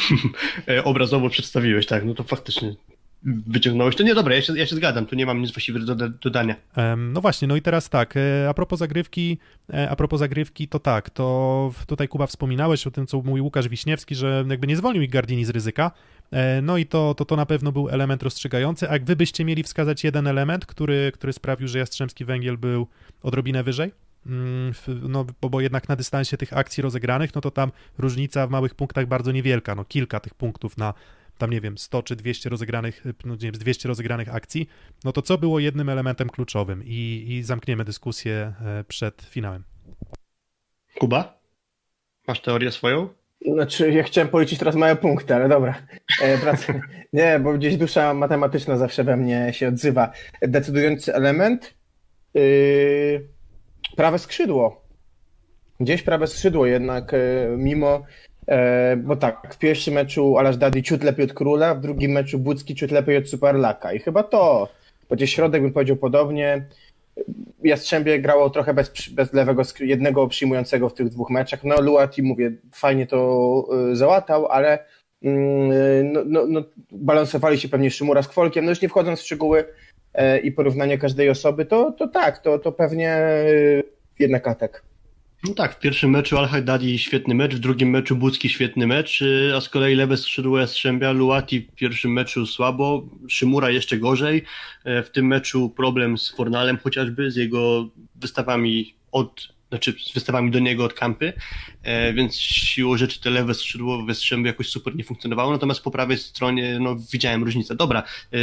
Speaker 4: obrazowo przedstawiłeś, tak, no to faktycznie wyciągnąłeś. To nie dobra, ja się, ja się zgadzam, tu nie mam nic właściwie do dodania.
Speaker 3: No właśnie, no i teraz tak, e, a propos zagrywki, e, a propos zagrywki, to tak, to tutaj Kuba wspominałeś o tym, co mówił Łukasz Wiśniewski, że jakby nie zwolnił ich Gardini z ryzyka, no i to, to, to na pewno był element rozstrzygający, a jak wy byście mieli wskazać jeden element, który, który sprawił, że Jastrzębski Węgiel był odrobinę wyżej? Mm, no, bo, bo jednak na dystansie tych akcji rozegranych, no to tam różnica w małych punktach bardzo niewielka, no kilka tych punktów na tam nie wiem, 100 czy 200 rozegranych, no nie wiem, 200 rozegranych akcji, no to co było jednym elementem kluczowym i, i zamkniemy dyskusję e, przed finałem.
Speaker 4: Kuba? Masz teorię swoją?
Speaker 5: Znaczy, ja chciałem policzyć teraz małe punkty, ale dobra. E. Nie, bo gdzieś dusza matematyczna zawsze we mnie się odzywa. Decydujący element? Yy prawe skrzydło. Gdzieś prawe skrzydło jednak, e, mimo, e, bo tak, w pierwszym meczu Alasz Dadi ciut lepiej od Króla, w drugim meczu Bucki ciut lepiej od Superlaka i chyba to, bo gdzieś środek bym powiedział podobnie. Jastrzębie grało trochę bez, bez lewego, jednego przyjmującego w tych dwóch meczach. No Luati, mówię, fajnie to e, załatał, ale mm, no, no, no, balansowali się pewnie Szymura z Kwolkiem. No już nie wchodząc w szczegóły, i porównanie każdej osoby, to, to tak, to, to pewnie e, jednak atak.
Speaker 4: No tak, w pierwszym meczu Al-Haddadi świetny mecz, w drugim meczu Bucki świetny mecz, e, a z kolei lewe skrzydło Jastrzębia, Luati w pierwszym meczu słabo, Szymura jeszcze gorzej, w tym meczu problem z Fornalem chociażby, z jego wystawami od znaczy z wystawami do niego od kampy, e, więc siłą rzeczy te lewe skrzydło w jakoś super nie funkcjonowało, natomiast po prawej stronie no, widziałem różnicę. Dobra, e,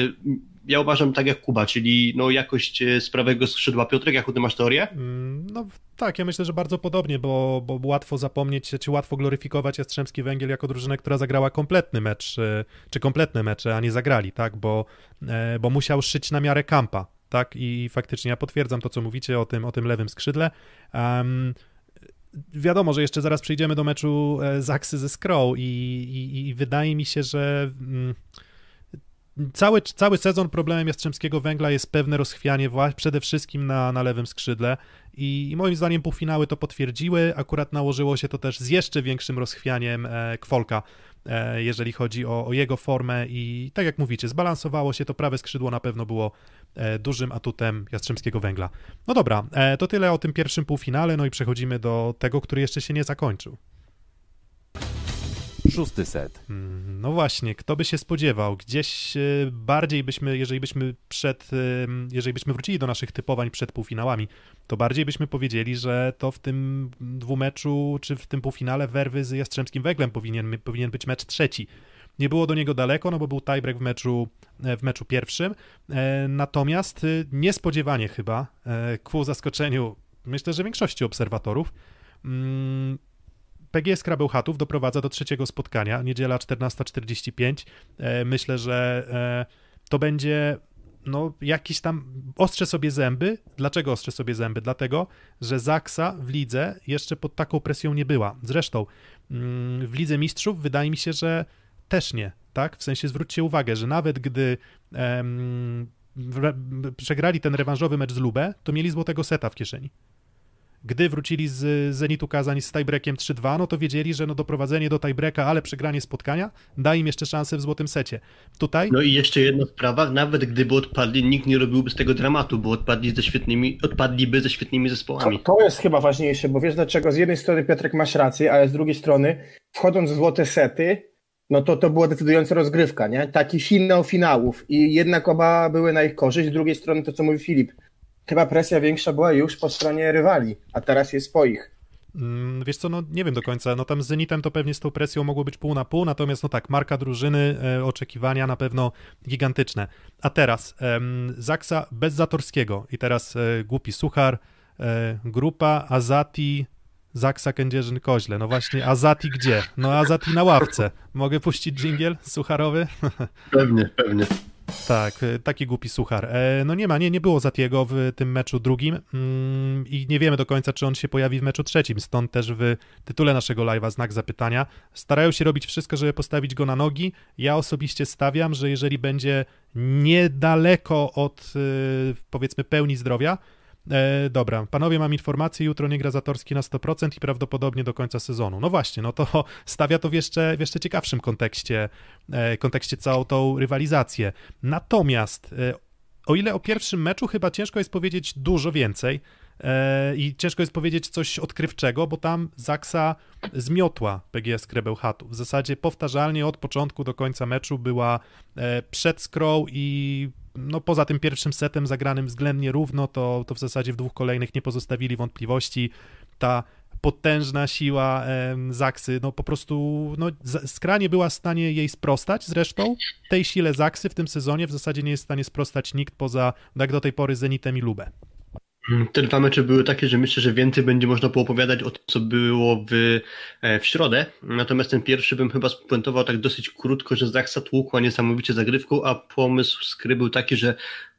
Speaker 4: ja uważam tak jak Kuba, czyli no jakość e, z prawego skrzydła. Piotrek, jaką ty masz teorię?
Speaker 3: Mm, no tak, ja myślę, że bardzo podobnie, bo, bo łatwo zapomnieć, czy łatwo gloryfikować Jastrzębski Węgiel jako drużynę, która zagrała kompletny mecz, e, czy kompletne mecze, a nie zagrali, tak, bo, e, bo musiał szyć na miarę kampa, tak, i faktycznie ja potwierdzam to, co mówicie o tym, o tym lewym skrzydle. Um, wiadomo, że jeszcze zaraz przejdziemy do meczu Zaksy ze Skrow i, i, i wydaje mi się, że... Mm, cały, cały sezon problemem Jastrzębskiego Węgla jest pewne rozchwianie przede wszystkim na, na lewym skrzydle i, i moim zdaniem półfinały to potwierdziły, akurat nałożyło się to też z jeszcze większym rozchwianiem e, Kwolka, e, jeżeli chodzi o, o, jego formę i tak jak mówicie, zbalansowało się, to prawe skrzydło na pewno było e, dużym atutem Jastrzębskiego Węgla. No dobra, e, to tyle o tym pierwszym półfinale, no i przechodzimy do tego, który jeszcze się nie zakończył.
Speaker 2: Szósty set.
Speaker 3: Mm, no właśnie, kto by się spodziewał? Gdzieś e, bardziej byśmy, jeżeli byśmy przed, e, jeżeli byśmy wrócili do naszych typowań przed półfinałami, to bardziej byśmy powiedzieli, że to w tym dwumeczu, czy w tym półfinale werwy z Jastrzębskim Weglem powinien, powinien być mecz trzeci. Nie było do niego daleko, no bo był tiebreak w meczu, e, w meczu pierwszym. Natomiast niespodziewanie chyba, ku zaskoczeniu, myślę, że większości obserwatorów, mm, PGS Krabełchatów doprowadza do trzeciego spotkania, niedziela 14.45. E, myślę, że e, to będzie no, jakiś tam ostrze sobie zęby. Dlaczego ostrze sobie zęby? Dlatego, że Zaksa w lidze jeszcze pod taką presją nie była. Zresztą mm, w lidze mistrzów wydaje mi się, że też nie, tak? W sensie zwróćcie uwagę, że nawet gdy em, przegrali ten rewanżowy mecz z Lubę, to mieli złotego seta w kieszeni gdy wrócili z Zenitu Kazań z tiebreakiem 3-2, no to wiedzieli, że no doprowadzenie do tiebreaka, ale przegranie spotkania da im jeszcze szansę w złotym secie. Tutaj...
Speaker 4: No i jeszcze jedna sprawa, nawet gdyby odpadli, nikt nie robiłby z tego dramatu, bo odpadli ze świetnymi, odpadliby ze świetnymi zespołami.
Speaker 5: To, to jest chyba ważniejsze, bo wiesz dlaczego? Z jednej strony Piotrek masz rację, ale z drugiej strony wchodząc w złote sety, no to to była decydująca rozgrywka, nie? Taki finał finałów i jednak oba były na ich korzyść. Z drugiej strony to, co mówi Filip, chyba presja większa była już po stronie rywali, a teraz jest po ich.
Speaker 3: Mm, wiesz co, no nie wiem do końca, no tam z Zenitem to pewnie z tą presją mogło być pół na pół, natomiast no tak, marka drużyny, e, oczekiwania na pewno gigantyczne. A teraz e, Zaksa bez Zatorskiego i teraz e, głupi Suchar, e, grupa Azati, Zaksa Kędzierzyn Koźle. No właśnie, Azati gdzie? No Azati na ławce. Mogę puścić dżingiel sucharowy?
Speaker 4: Pewnie, pewnie.
Speaker 3: Tak, e, taki głupi suchar. E, no nie ma, nie, nie było Zatiego w tym meczu drugim mm, i nie wiemy do końca, czy on się pojawi w meczu trzecim, stąd też w tytule naszego live'a znak zapytania. Starają się robić wszystko, żeby postawić go na nogi. Ja osobiście stawiam, że jeżeli będzie niedaleko od e, powiedzmy pełni zdrowia, E, dobra, panowie, mam informację, jutro nie gra Zatorski na 100% i prawdopodobnie do końca sezonu. No właśnie, no to stawia to w jeszcze, w jeszcze ciekawszym kontekście, e, kontekście całą tą rywalizację. Natomiast e, o ile o pierwszym meczu chyba ciężko jest powiedzieć dużo więcej, i ciężko jest powiedzieć coś odkrywczego, bo tam Zaksa zmiotła PGS Krebełchatów. W zasadzie powtarzalnie od początku do końca meczu była e, przed scroll i no poza tym pierwszym setem zagranym względnie równo, to, to w zasadzie w dwóch kolejnych nie pozostawili wątpliwości. Ta potężna siła e, Zaksy, no po prostu no, Skra nie była w stanie jej sprostać, zresztą tej sile Zaksy w tym sezonie w zasadzie nie jest w stanie sprostać nikt poza, jak do tej pory, Zenitem i Lubę.
Speaker 4: Te dwa mecze były takie, że myślę, że więcej będzie można poopowiadać o tym, co było w, e, w środę. Natomiast ten pierwszy bym chyba spuentował tak dosyć krótko, że Zaksa tłukła niesamowicie zagrywką, a pomysł skry był taki, że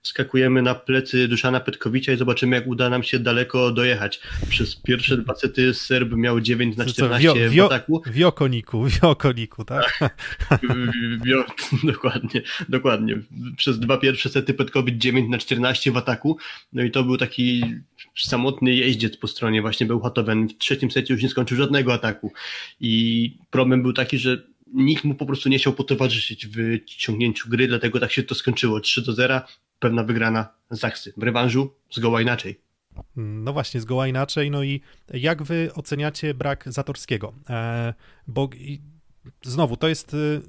Speaker 4: skakujemy na plecy Duszana Petkowicza i zobaczymy, jak uda nam się daleko dojechać. Przez pierwsze dwa sety Serb miał 9 na 14 co, wio, w ataku.
Speaker 3: W okoniku, w okoniku, tak?
Speaker 4: Wio, dokładnie, dokładnie. Przez dwa pierwsze sety Petkowicz 9 na 14 w ataku. No i to był taki samotny jeździec po stronie właśnie Bełchatowen. W trzecim secie już nie skończył żadnego ataku. I problem był taki, że nikt mu po prostu nie chciał potowarzyszyć w ciągnięciu gry, dlatego tak się to skończyło. 3 do 0, pewna wygrana Zaksy. W rewanżu zgoła inaczej.
Speaker 3: No właśnie, zgoła inaczej. No i jak wy oceniacie brak Zatorskiego? E, bo znowu, to jest y,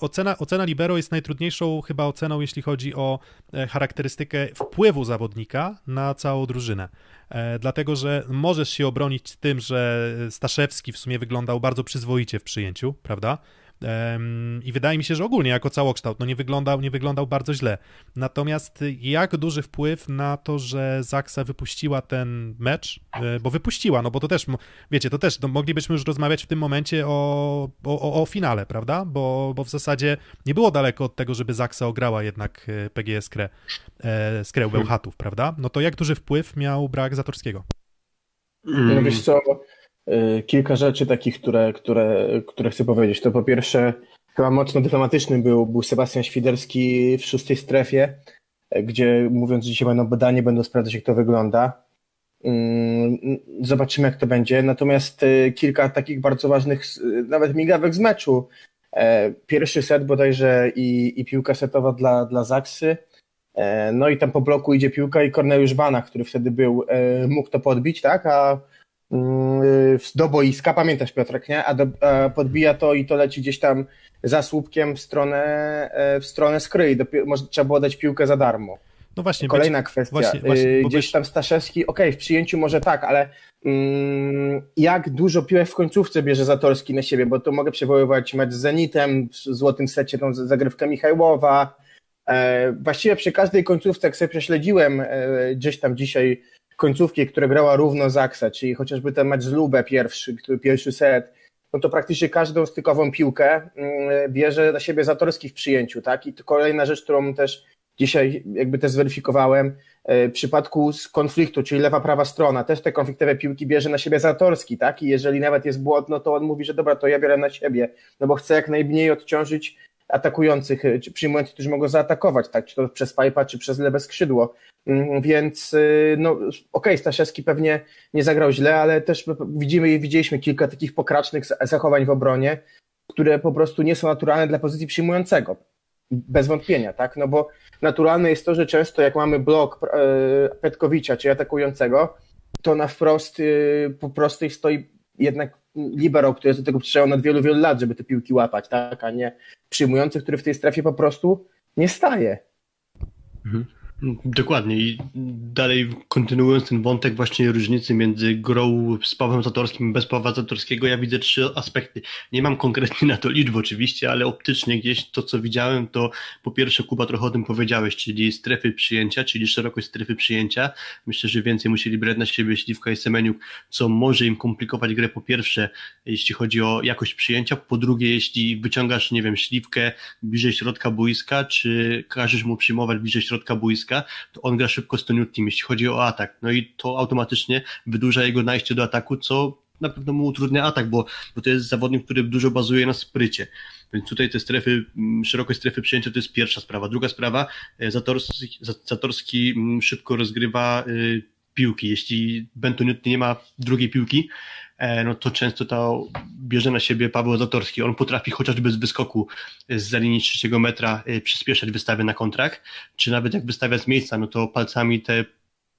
Speaker 3: ocena, ocena Libero jest najtrudniejszą chyba oceną, jeśli chodzi o e, charakterystykę wpływu zawodnika na całą drużynę. E, dlatego, że możesz się obronić tym, że Staszewski w sumie wyglądał bardzo przyzwoicie w przyjęciu, prawda? I wydaje mi się, że ogólnie jako całokształt no nie, wyglądał, nie wyglądał bardzo źle. Natomiast jak duży wpływ na to, że Zaksa wypuściła ten mecz, e, bo wypuściła, no bo to też, wiecie, to też no moglibyśmy już rozmawiać w tym momencie o, o, o finale, prawda? Bo, bo w zasadzie nie było daleko od tego, żeby Zaksa ograła jednak e, PGS Skre, e, Skrę Bełchatów, prawda? No to jak duży wpływ miał brak Zatorskiego?
Speaker 5: No wiesz co, kilka rzeczy takich, które, które, które chcę powiedzieć. To po pierwsze, chyba mocno dyplomatyczny był, był Sebastian Świderski w szóstej strefie, gdzie mówiąc, że dzisiaj będą badanie, będą sprawdzać, jak to wygląda. Mm, zobaczymy, jak to będzie. Natomiast y, kilka takich bardzo ważnych, nawet migawek z meczu. Pierwszy set bodajże i, i piłka setowa dla, dla Zaksy. No i tam po bloku idzie piłka i Korneliusz Banach, który wtedy był, mógł to podbić, tak? A do boiska, pamiętasz Piotrek, nie? A, do, a podbija to i to leci gdzieś tam za słupkiem w stronę, e, w stronę skry i dopiero, może trzeba było dać piłkę za darmo.
Speaker 3: No właśnie.
Speaker 5: Kolejna być, kwestia. Właśnie, właśnie, y, gdzieś tam Staszewski, okej, okay, w przyjęciu może tak, ale mm, jak dużo piłek w końcówce bierze Zatorski na siebie, bo to mogę przywoływać mecz z Zenitem, w złotym secie tą zagrywkę Michajłowa. E, właściwie przy każdej końcówce, jak sobie prześledziłem e, gdzieś tam dzisiaj końcówki, które grała równo Zaksa, czyli chociażby ten mecz z Lubę pierwszy, który pierwszy set, no to praktycznie każdą stykową piłkę mm, bierze na siebie Zatorski w przyjęciu, tak? I to kolejna rzecz, którą też dzisiaj jakby też zweryfikowałem, e, w przypadku z konfliktu, czyli lewa, prawa strona, też te konfliktowe piłki bierze na siebie Zatorski, tak? I jeżeli nawet jest błąd, no to on mówi, że dobra, to ja biorę na siebie, no bo chcę jak najmniej odciążyć atakujących, e, przyjmujących, którzy mogą zaatakować, tak? Czy to przez pipa, czy przez lewe skrzydło. Mm, więc y, no okej, okay, Staszewski pewnie nie zagrał źle, ale też widzimy i widzieliśmy kilka takich pokracznych zachowań w obronie, które po prostu nie są naturalne dla pozycji przyjmującego. Bez wątpienia, tak? No bo naturalne jest to, że często jak mamy blok e, Petkowicza, czy atakującego, to na wprost po prostej stoi jednak libero, który jest do tego przytrzymał od wielu, wielu lat, żeby te piłki łapać, tak? A nie przyjmujący, który w tej strefie po prostu nie staje.
Speaker 4: Mhm. Dokładnie i dalej kontynuując ten wątek właśnie różnicy między grą z Pawłem Zatorskim bez Pawła Zatorskiego, ja widzę trzy aspekty. Nie mam konkretnie na to liczb oczywiście, ale optycznie gdzieś to, co widziałem, to po pierwsze Kuba trochę o tym powiedziałeś, czyli strefy przyjęcia, czyli szerokość strefy przyjęcia. Myślę, że więcej musieli brać na siebie Śliwka i Semeniuk, co może im komplikować grę po pierwsze, jeśli chodzi o jakość przyjęcia, po drugie, jeśli wyciągasz, nie wiem, Śliwkę bliżej środka boiska, czy każesz mu przyjmować bliżej środka boiska, to on gra szybko z Toniutim, jeśli chodzi o atak. No i to automatycznie wydłuża jego najście do ataku, co na pewno mu utrudnia atak, bo, bo to jest zawodnik, który dużo bazuje na sprycie. Więc tutaj te strefy, mm, szerokość strefy przyjęcia to jest pierwsza sprawa. Druga sprawa, e, Zatorski, Zatorski mm, szybko rozgrywa y, piłki. Jeśli Bentoniutti nie ma drugiej piłki, no to często to bierze na siebie Paweł Zatorski. On potrafi chociażby z wyskoku z za linii trzeciego metra e, przyspieszać wystawy na kontrakt, czy nawet jak wystawia z miejsca, no to palcami te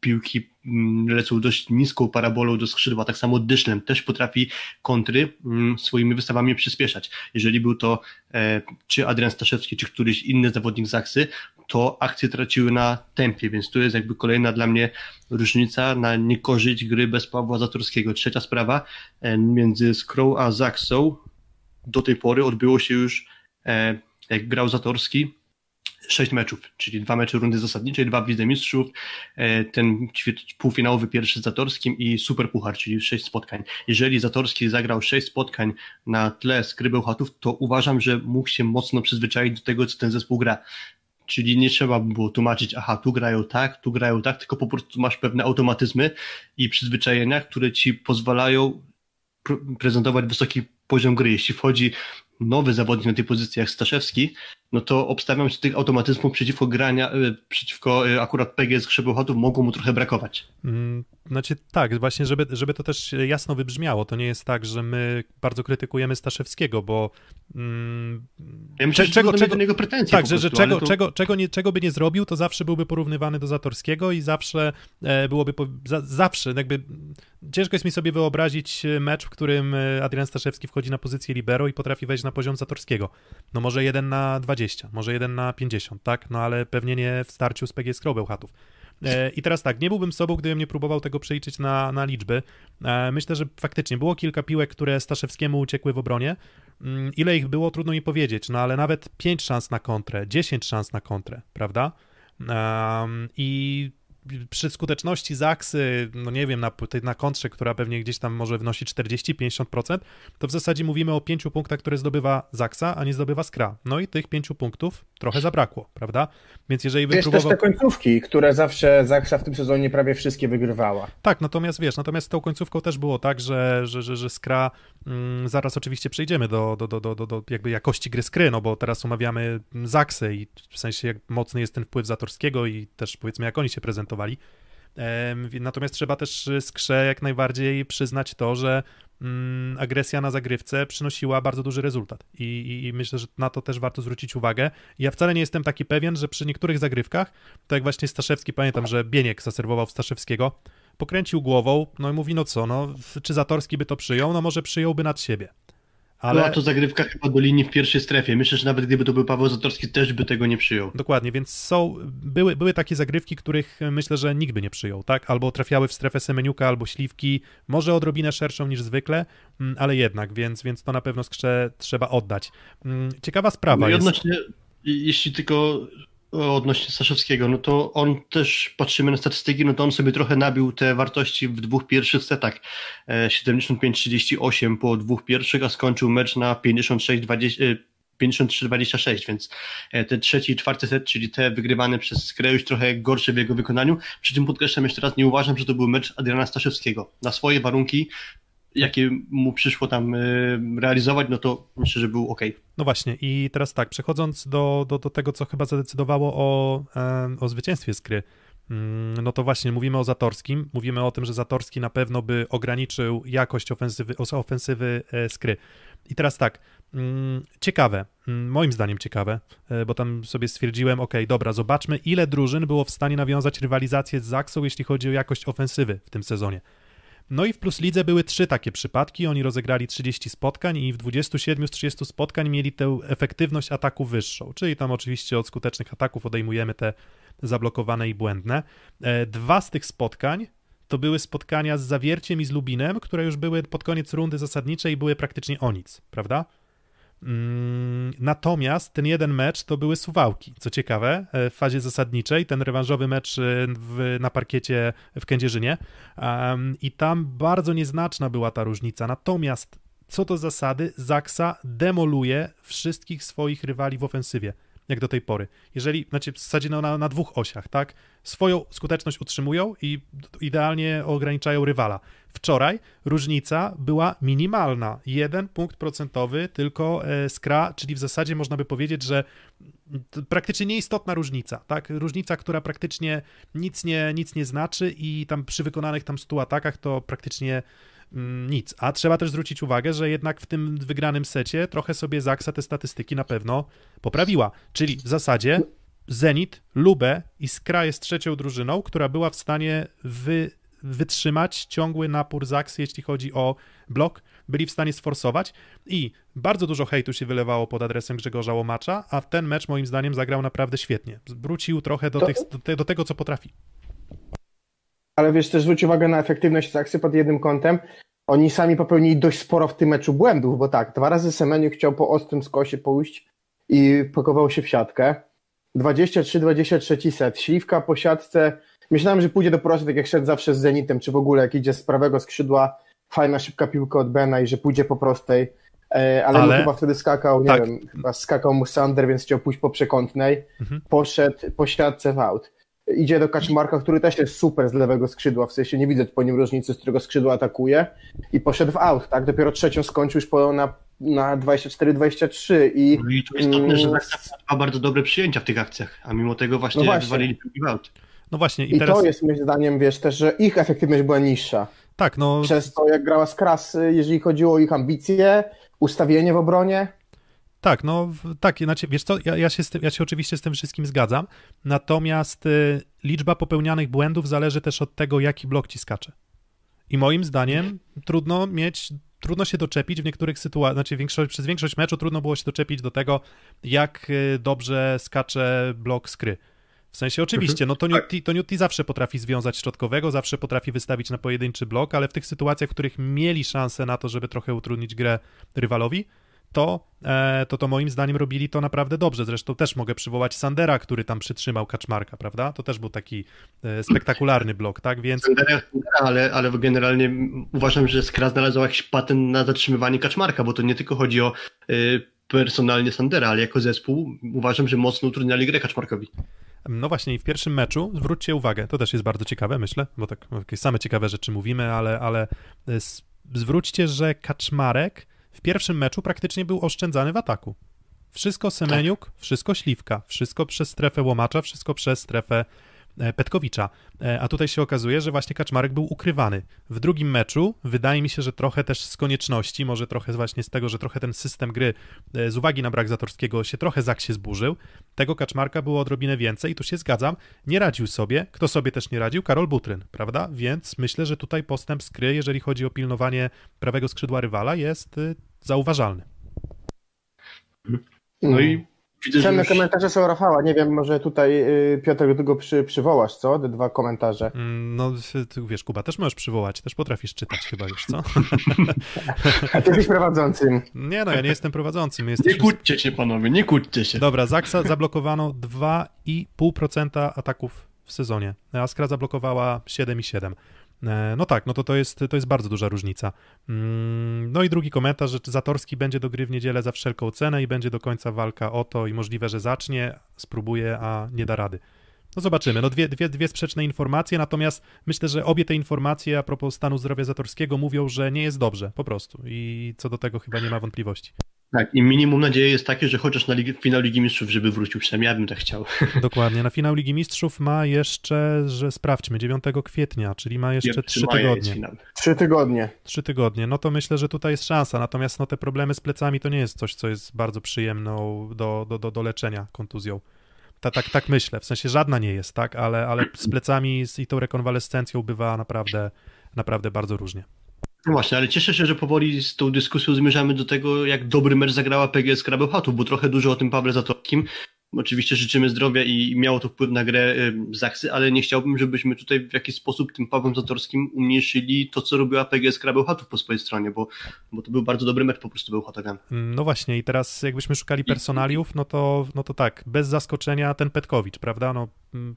Speaker 4: piłki mm, lecą dość niską parabolą do skrzydła, tak samo Dyszlem też potrafi kontry mm, swoimi wystawami przyspieszać. Jeżeli był to e, czy Adrian Staszewski, czy któryś inny zawodnik Zaksy, to akcje traciły na tempie, więc tu jest jakby kolejna dla mnie różnica na niekorzyść gry bez Pawła Zatorskiego. Trzecia sprawa, e, między Skrą a Zaksą do tej pory odbyło się już, e, jak grał Zatorski, sześć meczów, czyli dwa mecze rundy zasadniczej, dwa w Lidze Mistrzów, e, ten półfinałowy pierwszy z Zatorskim i Super Puchar, czyli sześć spotkań. Jeżeli Zatorski zagrał sześć spotkań na tle Skrybeł Chatów, to uważam, że mógł się mocno przyzwyczaić do tego, co ten zespół gra. Czyli nie trzeba było tłumaczyć, aha, tu grają tak, tu grają tak, tylko po prostu masz pewne automatyzmy i przyzwyczajenia, które ci pozwalają prezentować wysoki poziom gry. Jeśli wchodzi nowy zawodnik na tej pozycji jak Staszewski, no to obstawiam, że tych automatyzmów przeciwko grania, e, przeciwko e, akurat PGS Grzebełchatów mogło mu trochę brakować.
Speaker 3: Mm, znaczy tak, właśnie żeby, żeby to też jasno wybrzmiało, to nie jest tak, że my bardzo krytykujemy Staszewskiego, bo
Speaker 4: mm, ja myślę, czego, że czego, do niego pretensje
Speaker 3: Tak, że, że czego, to... czego, czego, nie, czego by nie zrobił, to zawsze byłby porównywany do Zatorskiego i zawsze e, byłoby, po, za, zawsze jakby ciężko jest mi sobie wyobrazić mecz, w którym Adrian Staszewski wchodzi na pozycję libero i potrafi wejść na poziom Zatorskiego. No może jeden na 20, może jeden na 50, tak? No ale pewnie nie w starciu z PGS Bełchatów. E, I teraz tak, nie byłbym sobą, gdybym nie próbował tego przeliczyć na, na liczby. E, myślę, że faktycznie było kilka piłek, które Staszewskiemu uciekły w obronie, Mm, ile ich było, trudno mi powiedzieć, no ale nawet 5 szans na kontrę, 10 szans na kontrę, prawda? I przy skuteczności Zaksy, no nie wiem, na, na kontrze, która pewnie gdzieś tam może wynosić 40-50%, to w zasadzie mówimy o 5 punktach, które zdobywa Zaksa, a nie zdobywa Skra. No i tych 5 punktów trochę zabrakło, prawda?
Speaker 5: Więc jeżeli Wiesz próbował... też te końcówki, które zawsze Zaksa w tym sezonie prawie wszystkie wygrywała.
Speaker 3: Tak, natomiast wiesz, natomiast z tą końcówką też było tak, że, że, że, że Skra, mm, zaraz oczywiście przejdziemy do, do, do, do, do, do jakby jakości gry Skry, no bo teraz omawiamy Zaksę i w sensie jak mocny jest ten wpływ Zatorskiego i też powiedzmy jak oni się Natomiast trzeba też Skrze jak najbardziej przyznać to, że mm, agresja na zagrywce przynosiła bardzo duży rezultat. I, i, I, myślę, że na to też warto zwrócić uwagę. Ja wcale nie jestem taki pewien, że przy niektórych zagrywkach, tak jak właśnie Staszewski, pamiętam, że Bieniek zaserwował Staszewskiego, pokręcił głową, no i mówi, no co, no, czy Zatorski by to przyjął? No może przyjąłby nad siebie.
Speaker 4: Ale... Była to zagrywka chyba do linii w pierwszej strefie. Myślę, że nawet gdyby to był Paweł Zatorski, też by tego nie przyjął.
Speaker 3: Dokładnie, więc są, były, były takie zagrywki, których myślę, że nikt by nie przyjął, tak? Albo trafiały w strefę Semeniuka, albo Śliwki, może odrobinę szerszą niż zwykle, mm, ale jednak, więc, więc to na pewno skrze trzeba oddać. Mm, ciekawa sprawa no i
Speaker 4: odnośnie, jest... jeśli tylko odnośnie Staszewskiego, no to on też, patrzymy na statystyki, no to on sobie trochę nabił te wartości w dwóch pierwszych setach. 75-38 e, po dwóch pierwszych, a skończył mecz na 56-20. 53-26, więc e, ten trzeci i czwarty set, czyli te wygrywane przez Skrę już trochę gorsze w jego wykonaniu. Przy czym podkreślam jeszcze raz, nie uważam, że to był mecz Adriana Staszewskiego. Na swoje warunki jakie mu przyszło tam y, realizować, no to myślę, że był ok.
Speaker 3: No właśnie i teraz tak, przechodząc do, do, do tego, co chyba zadecydowało o, o zwycięstwie Skry, mm, no to właśnie mówimy o Zatorskim, mówimy o tym, że Zatorski na pewno by ograniczył jakość ofensywy, ofensywy e, Skry. I teraz tak, mm, ciekawe, mm, moim zdaniem ciekawe, e, bo tam sobie stwierdziłem, ok, dobra, zobaczmy ile drużyn było w stanie nawiązać rywalizację z Zaksą, jeśli chodzi o jakość ofensywy w tym sezonie. No i w Plus Lidze były trzy takie przypadki. Oni rozegrali 30 spotkań i w 27 z 30 spotkań mieli tę efektywność ataku wyższą, czyli tam oczywiście od skutecznych ataków odejmujemy te zablokowane i błędne. E, dwa z tych spotkań to były spotkania z Zawierciem i z Lubinem, które już były pod koniec rundy zasadniczej i były praktycznie o nic, prawda? Mm, natomiast ten jeden mecz to były Suwałki. Co ciekawe, e, w fazie zasadniczej, ten rewanżowy mecz e, w, na parkiecie w Kędzierzynie i tam bardzo nieznaczna była ta różnica. Natomiast co do zasady, Zaksa demoluje wszystkich swoich rywali w ofensywie jak do tej pory. Jeżeli, znaczy w zasadzie no, na, na dwóch osiach, tak? Swoją skuteczność utrzymują i idealnie ograniczają rywala. Wczoraj różnica była minimalna. Jeden punkt procentowy tylko e, skra, czyli w zasadzie można by powiedzieć, że praktycznie nieistotna różnica, tak? Różnica, która praktycznie nic nie, nic nie znaczy i tam przy wykonanych tam 100 atakach to praktycznie nic. A trzeba też zwrócić uwagę, że jednak w tym wygranym secie trochę sobie Zaksa te statystyki na pewno poprawiła. Czyli w zasadzie Zenit, Lubę i Skra jest trzecią drużyną, która była w stanie wy, wytrzymać ciągły napór Zaksy, jeśli chodzi o blok. Byli w stanie sforsować i bardzo dużo hejtu się wylewało pod adresem Grzegorza Łomacza, a ten mecz moim zdaniem zagrał naprawdę świetnie. Wrócił trochę do, to... tych, do, te, do tego, co potrafi.
Speaker 5: Ale wiesz, też zwróć uwagę na efektywność Zaksy pod jednym kątem. Oni sami popełnili dość sporo w tym meczu błędów, bo tak, dwa razy Semeniu chciał po ostrym skosie pójść i pakował się w siatkę. 23-23 set. Śliwka po siatce. Myślałem, że pójdzie do prostu, tak jak szedł zawsze z Zenitem, czy w ogóle jak idzie z prawego skrzydła, fajna, szybka piłka od Bena i że pójdzie po prostej. E, ale, ale... chyba wtedy skakał, nie tak. wiem, chyba skakał mu Sander, więc chciał pójść po przekątnej. Mhm. Poszedł po siatce w aut idzie do Kaczmarka, który też jest super z lewego skrzydła, w sensie nie widzę po nim różnicy, z którego skrzydła atakuje i poszedł w out, tak? Dopiero trzecią skończył już po, na, na 24-23
Speaker 4: i... No i to istotne, że ma bardzo dobre przyjęcia w tych akcjach, a mimo tego właśnie, no właśnie. wywalili w out.
Speaker 3: No właśnie.
Speaker 5: I, I teraz... to jest moim zdaniem, wiesz, też, że ich efektywność była niższa.
Speaker 3: Tak, no...
Speaker 5: Przez to, jak grała z Krasy, jeżeli chodziło o ich ambicje, ustawienie w obronie,
Speaker 3: tak, no tak, znaczy, wiesz co, ja, ja, się tym, ja się oczywiście z tym wszystkim zgadzam, natomiast y, liczba popełnianych błędów zależy też od tego, jaki blok ci skacze. I moim zdaniem trudno mieć, trudno się doczepić w niektórych sytuacjach, znaczy większość, przez większość meczu trudno było się doczepić do tego, jak y, dobrze skacze blok skry. W sensie oczywiście, no to Newty, to Newty zawsze potrafi związać środkowego, zawsze potrafi wystawić na pojedynczy blok, ale w tych sytuacjach, w których mieli szansę na to, żeby trochę utrudnić grę rywalowi, to, e, to to moim zdaniem robili to naprawdę dobrze. Zresztą też mogę przywołać Sandera, który tam przytrzymał Kaczmarka, prawda? To też był taki e, spektakularny blok, tak? Więc
Speaker 4: ale, ale generalnie uważam, że Skra znalazła jakiś patent na zatrzymywanie Kaczmarka, bo to nie tylko chodzi o y, personalnie Sandera, ale jako zespół uważam, że mocno utrudniali grę Kaczmarkowi.
Speaker 3: No właśnie, i w pierwszym meczu zwróćcie uwagę, to też jest bardzo ciekawe, myślę, bo tak same ciekawe rzeczy mówimy, ale, ale e, zwróćcie, że Kaczmarek w pierwszym meczu praktycznie był oszczędzany w ataku. Wszystko Semeniuk, tak. wszystko Śliwka, wszystko przez strefę Łomacza, wszystko przez strefę Petkowicza. E, a tutaj się okazuje, że właśnie Kaczmarek był ukrywany. W drugim meczu wydaje mi się, że trochę też z konieczności, może trochę właśnie z tego, że trochę ten system gry e, z uwagi na brak Zatorskiego się trochę Zak się zburzył. Tego Kaczmarka było odrobinę więcej i tu się zgadzam. Nie radził sobie. Kto sobie też nie radził? Karol Butryn, prawda? Więc myślę, że tutaj postęp skry, jeżeli chodzi o pilnowanie prawego skrzydła rywala, jest zauważalny.
Speaker 5: No i Widzę, Cenne już... komentarze są Rafała. Nie wiem, może tutaj y, Piotr tego przy, przywołasz, co? Te dwa komentarze.
Speaker 3: Mm, no, ty, wiesz, Kuba, też możesz przywołać, też potrafisz czytać chyba, wiesz co?
Speaker 5: A ty jesteś prowadzącym.
Speaker 3: Nie no, ja nie jestem prowadzącym.
Speaker 4: Jesteśmy... Nie kłóćcie się, panowie, nie kłóćcie się.
Speaker 3: Dobra, Zaksa zablokowano 2,5% ataków w sezonie. Askra zablokowała 7,7%. E, no tak, no to to jest, to jest bardzo duża różnica. Mm, no i drugi komentarz, że Zatorski będzie do gry w niedzielę za wszelką cenę i będzie do końca walka o to i możliwe, że zacznie, spróbuje, a nie da rady. No zobaczymy. No dwie, dwie, dwie sprzeczne informacje, natomiast myślę, że obie te informacje a propos stanu zdrowia Zatorskiego mówią, że nie jest dobrze, po prostu. I co do tego chyba nie ma wątpliwości.
Speaker 4: Tak, i minimum nadziei jest takie, że chociaż na Ligi, finał Ligi Mistrzów, żeby wrócił, przynajmniej ja bym tak chciał.
Speaker 3: Dokładnie, na finał Ligi Mistrzów ma jeszcze, że sprawdźmy, 9 kwietnia, czyli ma jeszcze trzy tygodnie.
Speaker 5: Trzy tygodnie.
Speaker 3: Trzy tygodnie, no to myślę, że tutaj jest szansa, natomiast no, te problemy z plecami to nie jest coś, co jest bardzo przyjemną do, do, do, do leczenia kontuzją. Ta, tak, tak myślę, w sensie żadna nie jest, tak, ale, ale z plecami i tą rekonwalescencją bywa naprawdę, naprawdę bardzo różnie.
Speaker 4: No właśnie, ale cieszę się, że powoli z tą dyskusją zmierzamy do tego, jak dobry mecz zagrała PGS Krabełchatów, bo trochę dużo o tym Pawle Zatorskim. Oczywiście życzymy zdrowia i miało to wpływ na grę Zaksy, ale nie chciałbym, żebyśmy tutaj w jakiś sposób tym Pawłem Zatorskim umniejszyli to, co robiła PGS Krabełchatów po swojej stronie, bo, bo to był bardzo dobry mecz po prostu był Hatagan.
Speaker 3: No właśnie i teraz jakbyśmy szukali personaliów, no to, no to tak, bez zaskoczenia ten Petkowicz, prawda, no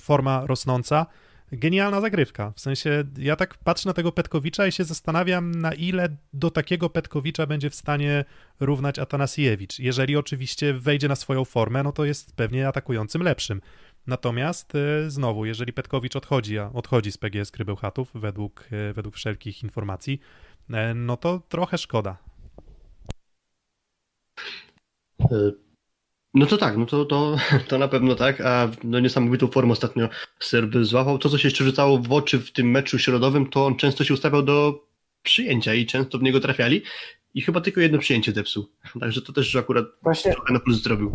Speaker 3: forma rosnąca, genialna zagrywka. W sensie, ja tak patrzę na tego Petkowicza i się zastanawiam, na ile do takiego Petkowicza będzie w stanie równać Atanasiewicz. Jeżeli oczywiście wejdzie na swoją formę, no to jest pewnie atakującym lepszym. Natomiast e, znowu, jeżeli Petkowicz odchodzi, a odchodzi z PGS Krybełchatów według, e, według wszelkich informacji, e, no to trochę szkoda.
Speaker 4: No to tak, no to, to, to na pewno tak, a no niesamowitą formę ostatnio Serb złapał. To, co się jeszcze rzucało w oczy w tym meczu środowym, to on często się ustawiał do przyjęcia i często w niego trafiali i chyba tylko jedno przyjęcie zepsuł. Także to też akurat Właśnie... trochę na plus zrobił.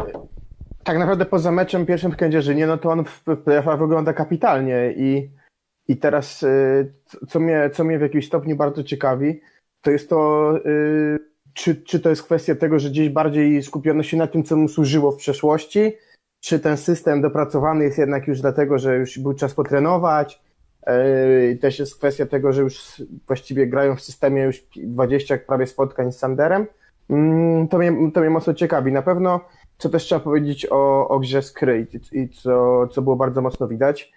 Speaker 5: Tak naprawdę poza meczem pierwszym w Kędzierzynie, no to on w playoffach wygląda kapitalnie i, i teraz y, co mnie, co mnie w jakimś stopniu bardzo ciekawi, to jest to y, czy, czy to jest kwestia tego, że gdzieś bardziej skupiono się na tym, co mu służyło w przeszłości, czy ten system dopracowany jest jednak już dlatego, że już był czas potrenować, i też jest kwestia tego, że już właściwie grają w systemie już 20 prawie spotkań z Sanderem. Mm, to mnie, to mnie mocno ciekawi. Na pewno, co też trzeba powiedzieć o, o grze Skry i co, co było bardzo mocno widać,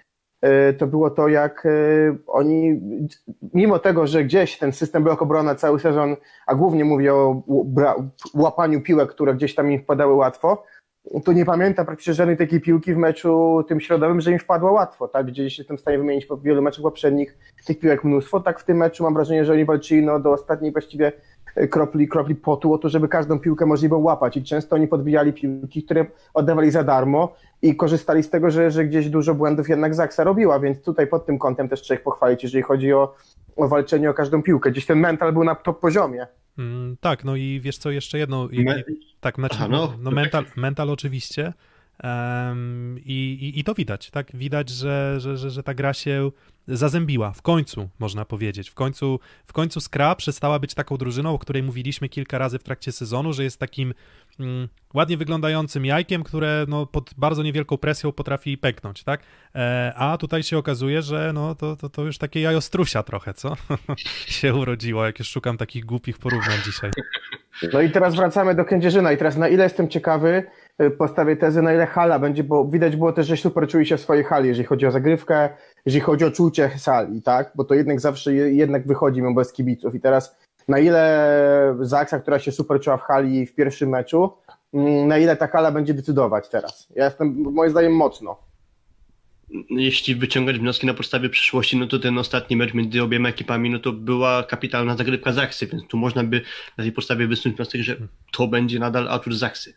Speaker 5: to było to, jak e, oni, mimo tego, że gdzieś ten system blok obrona cały sezon, a głównie mówię o łapaniu piłek, które gdzieś tam im wpadały łatwo, to nie pamiętam praktycznie żadnej takiej piłki w meczu tym środowym, że im wpadła łatwo, tak? Gdzieś jestem w stanie wymienić po wielu meczach poprzednich tych piłek mnóstwo, tak w tym meczu mam wrażenie, że oni walczyli no, do ostatniej właściwie kropli, kropli potu o to, żeby każdą piłkę możliwą łapać i często oni podbijali piłki, które oddawali za darmo i korzystali z tego, że, że gdzieś dużo błędów jednak Zaksa robiła, więc tutaj pod tym kątem też trzeba ich pochwalić, jeżeli chodzi o, o walczenie o każdą piłkę. Gdzieś ten mental był na top poziomie.
Speaker 3: Mm, tak, no i wiesz co, jeszcze jedno. Me... Tak, znaczy, Aha, no, no mental, mental oczywiście. Um, i, i, I to widać, tak? Widać, że, że, że, że ta gra się zazębiła. W końcu, można powiedzieć. W końcu, w końcu Skra przestała być taką drużyną, o której mówiliśmy kilka razy w trakcie sezonu, że jest takim mm, ładnie wyglądającym jajkiem, które no, pod bardzo niewielką presją potrafi pęknąć, tak? E, a tutaj się okazuje, że no, to, to, to już takie jajostrusia trochę, co? się urodziło, jak już szukam takich głupich porównań dzisiaj.
Speaker 5: No i teraz wracamy do Kędzierzyna i teraz na ile jestem ciekawy, y, postawię tezę, na ile hala będzie, bo widać było też, że super czuli się w swojej hali, jeżeli chodzi o zagrywkę, jeżeli chodzi o czucie sali, tak? Bo to jednak zawsze jednak wychodzi mimo bez kibiców i teraz na ile Zaksa, która się super czuła w hali w pierwszym meczu, mm, na ile ta hala będzie decydować teraz? Ja jestem moim zdaniem mocno
Speaker 4: jeśli wyciągać wnioski na podstawie przyszłości, no to ten ostatni mecz między obiema ekipami, no to była kapitalna zagrywka Zaksy, więc tu można by na tej podstawie wysnuć wniosek, że to będzie nadal atut Zaksy.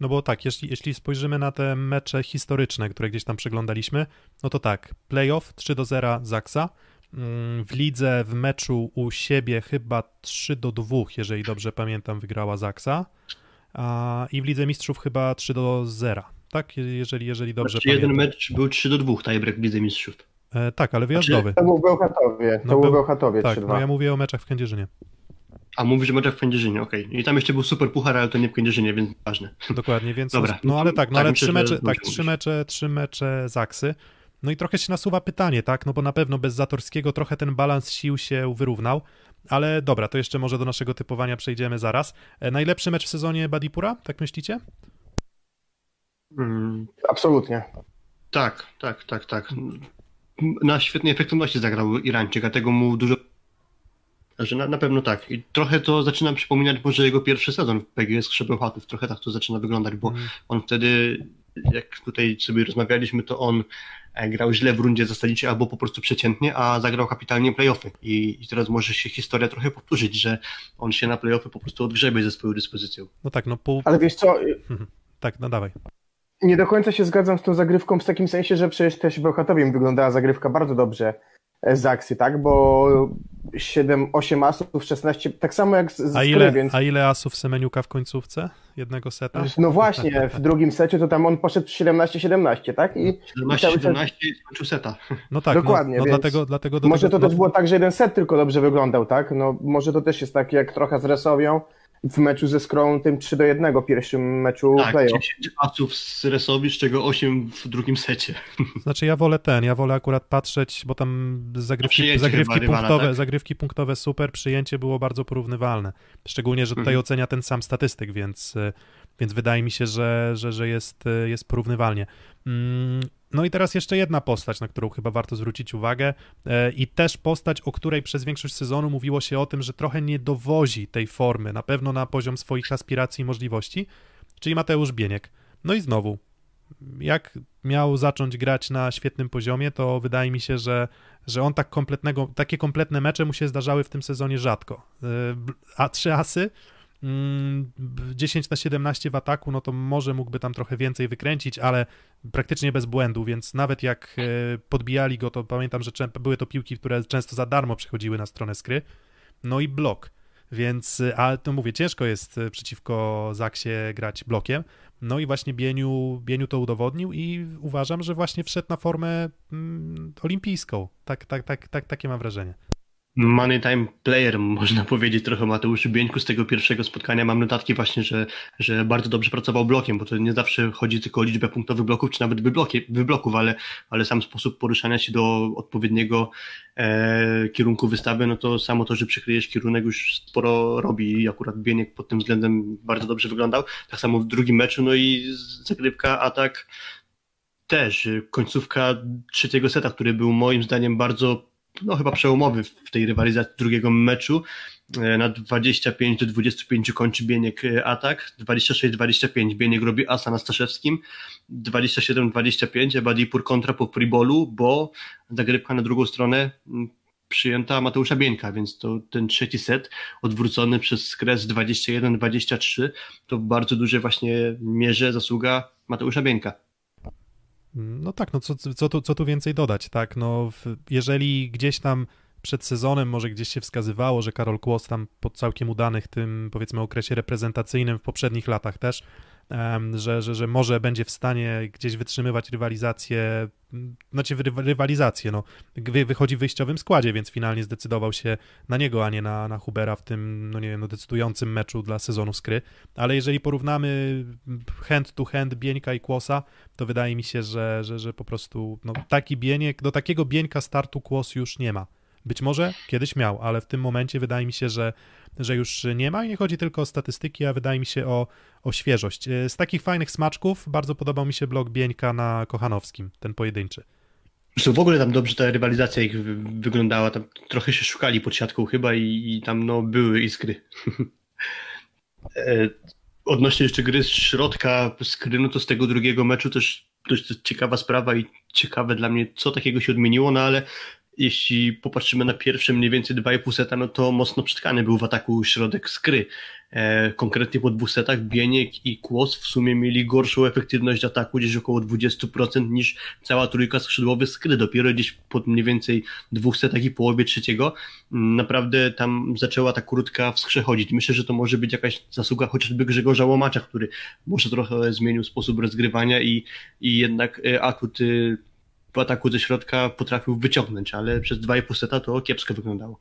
Speaker 3: No bo tak, jeśli, jeśli spojrzymy na te mecze historyczne, które gdzieś tam przeglądaliśmy, no to tak, playoff 3 do 0 Zaksa, mm, w lidze w meczu u siebie chyba 3 do 2, jeżeli dobrze pamiętam, wygrała Zaksa, i w lidze mistrzów chyba 3 do 0 tak? Jeżeli, jeżeli dobrze znaczy,
Speaker 4: pamiętam. Jeden mecz był 3 do 2, tiebreak w Lidze Mistrzów.
Speaker 3: E, tak, ale wyjazdowy. Znaczy,
Speaker 5: to był Bełchatowie, to no, był Bełchatowie
Speaker 3: Tak, no ja mówię o meczach w Kędzierzynie.
Speaker 4: A mówisz o meczach w Kędzierzynie, okej. Okay. I tam jeszcze był super puchar, ale to nie w Kędzierzynie, więc ważne.
Speaker 3: Dokładnie, więc Dobra. No, no ale tak, no tak, ale myślę, trzy mecze, tak, trzy mecze, trzy mecze Zaksy. No i trochę się nasuwa pytanie, tak? No bo na pewno bez Zatorskiego trochę ten balans sił się wyrównał. Ale dobra, to jeszcze może do naszego typowania przejdziemy zaraz. E, najlepszy mecz w sezonie Badipura, tak myślicie?
Speaker 5: Mm. Absolutnie.
Speaker 4: Tak, tak, tak, tak. Na świetnej efektywności zagrał Irańczyk, a tego mu dużo. Że na, na pewno tak. I trochę to zaczyna przypominać może jego pierwszy sezon w PGS Krzebełchatów. Trochę tak to zaczyna wyglądać, bo mm. on wtedy, jak tutaj sobie rozmawialiśmy, to on e, grał źle w rundzie zasadniczej albo po prostu przeciętnie, a zagrał kapitalnie playoffy. I, I teraz może się historia trochę powtórzyć, że on się na playoffy po prostu odgrzebie ze swoją dyspozycją.
Speaker 3: No tak, no pół...
Speaker 5: Ale wiesz co...
Speaker 3: tak, no dawaj
Speaker 5: nie do końca się zgadzam z tą zagrywką w takim sensie, że przecież też Bełchatowi wyglądała zagrywka bardzo dobrze z Aksy, tak? Bo 7, 8 asów, 16, tak samo jak z, z
Speaker 3: a ile, więc... A ile asów Semeniuka w końcówce jednego seta?
Speaker 5: No właśnie, w drugim secie to tam on poszedł 17-17, tak?
Speaker 4: I 17-17 i skończył seta.
Speaker 3: No tak, Dokładnie, no, no dlatego, dlatego
Speaker 5: Może
Speaker 3: tego,
Speaker 5: to no... też było tak, że jeden set tylko dobrze wyglądał, tak? No może to też jest tak jak trochę z Resowią, w meczu ze Skrą tym 3 do 1 pierwszym meczu
Speaker 4: tak, playoff. 10 asów z Resowi, z czego 8 w drugim secie.
Speaker 3: Znaczy ja wolę ten, ja wolę akurat patrzeć, bo tam zagrywki, zagrywki, punktowe, tak? zagrywki punktowe super, przyjęcie było bardzo porównywalne. Szczególnie, że tutaj mhm. ocenia ten sam statystyk, więc, więc wydaje mi się, że, że, że jest, jest porównywalnie. Mm, no i teraz jeszcze jedna postać, na którą chyba warto zwrócić uwagę e, i też postać, o której przez większość sezonu mówiło się o tym, że trochę nie dowozi tej formy, na pewno na poziom swoich aspiracji i możliwości, czyli Mateusz Bieniek. No i znowu, jak miał zacząć grać na świetnym poziomie, to wydaje mi się, że, że on tak kompletnego, takie kompletne mecze mu się zdarzały w tym sezonie rzadko. E, a trzy asy, 10 mm, na 17 w ataku, no to może mógłby tam trochę więcej wykręcić, ale praktycznie bez błędu, więc nawet jak e, podbijali go, to pamiętam, że były to piłki, które często za darmo przychodziły na stronę skry. No i blok. Więc, e, a to mówię, ciężko jest e, przeciwko Zaksie grać blokiem. No i właśnie Bieniu, Bieniu to udowodnił i uważam, że właśnie wszedł na formę mm, olimpijską. Tak, tak, tak, tak, takie mam wrażenie.
Speaker 4: Money time player, można powiedzieć trochę Mateuszu Bieńku z tego pierwszego spotkania. Mam notatki właśnie, że, że bardzo dobrze pracował blokiem, bo to nie zawsze chodzi tylko o liczbę punktowych bloków, czy nawet wybloki, wybloków, ale, ale sam sposób poruszania się do odpowiedniego e, kierunku wystawy, no to samo to, że przykryjesz kierunek już sporo robi i akurat Bieniek pod tym względem bardzo dobrze wyglądał. Tak samo w drugim meczu, no i zagrywka, atak też. Końcówka trzeciego seta, który był moim zdaniem bardzo no chyba przełomowy w tej rywalizacji drugiego meczu. E, na 25 do 25 kończy Bieniek e, atak, 26-25 Bieniek robi asa na Staszewskim, 27-25 Ebadipur kontra po Pribolu, bo zagrywka na drugą stronę przyjęta Mateusza Bieńka, więc to ten trzeci set odwrócony przez skres 21-23 to w bardzo duże właśnie mierze zasługa Mateusza Bieńka.
Speaker 3: No tak, no co, co, tu, co tu więcej dodać, tak? No, jeżeli gdzieś tam przed sezonem może gdzieś się wskazywało, że Karol Kłos tam po całkiem udanych tym powiedzmy okresie reprezentacyjnym w poprzednich latach też że, że, że może będzie w stanie gdzieś wytrzymywać rywalizację, znaczy rywalizację, no, wychodzi w wyjściowym składzie, więc finalnie zdecydował się na niego, a nie na, na Hubera w tym, no nie wiem, no decydującym meczu dla sezonu skry, ale jeżeli porównamy hand to hand Bieńka i Kłosa, to wydaje mi się, że, że, że po prostu no, taki Bieniek, do takiego Bieńka startu Kłos już nie ma Być może kiedyś miał, ale w tym momencie wydaje mi się, że, że już nie ma i nie chodzi tylko o statystyki, a wydaje mi się o, o świeżość. E, z takich fajnych smaczków bardzo podobał mi się blok Bieńka na Kochanowskim, ten pojedynczy.
Speaker 4: Zresztą w ogóle tam dobrze ta rywalizacja ich wyglądała, tam trochę się szukali pod siatką chyba i, i tam no były iskry. E, odnośnie jeszcze gry z środka skry, no to z tego drugiego meczu też dość ciekawa sprawa i ciekawe dla mnie, co takiego się odmieniło, no ale jeśli popatrzymy na pierwsze mniej więcej 2,5 seta, no to mocno przytkany był w ataku środek skry. E, konkretnie po dwóch setach Bieniek i Kłos w sumie mieli gorszą efektywność ataku, gdzieś około 20% niż cała trójka skrzydłowych skry. Dopiero gdzieś po mniej więcej dwóch setach i połowie trzeciego mm, naprawdę tam zaczęła ta krótka w skrze chodzić. Myślę, że to może być jakaś zasługa chociażby Grzegorza Łomacza, który może trochę zmienił sposób rozgrywania i, i jednak e, atut w ataku ze środka potrafił wyciągnąć, ale przez 2,5 seta to kiepsko wyglądało.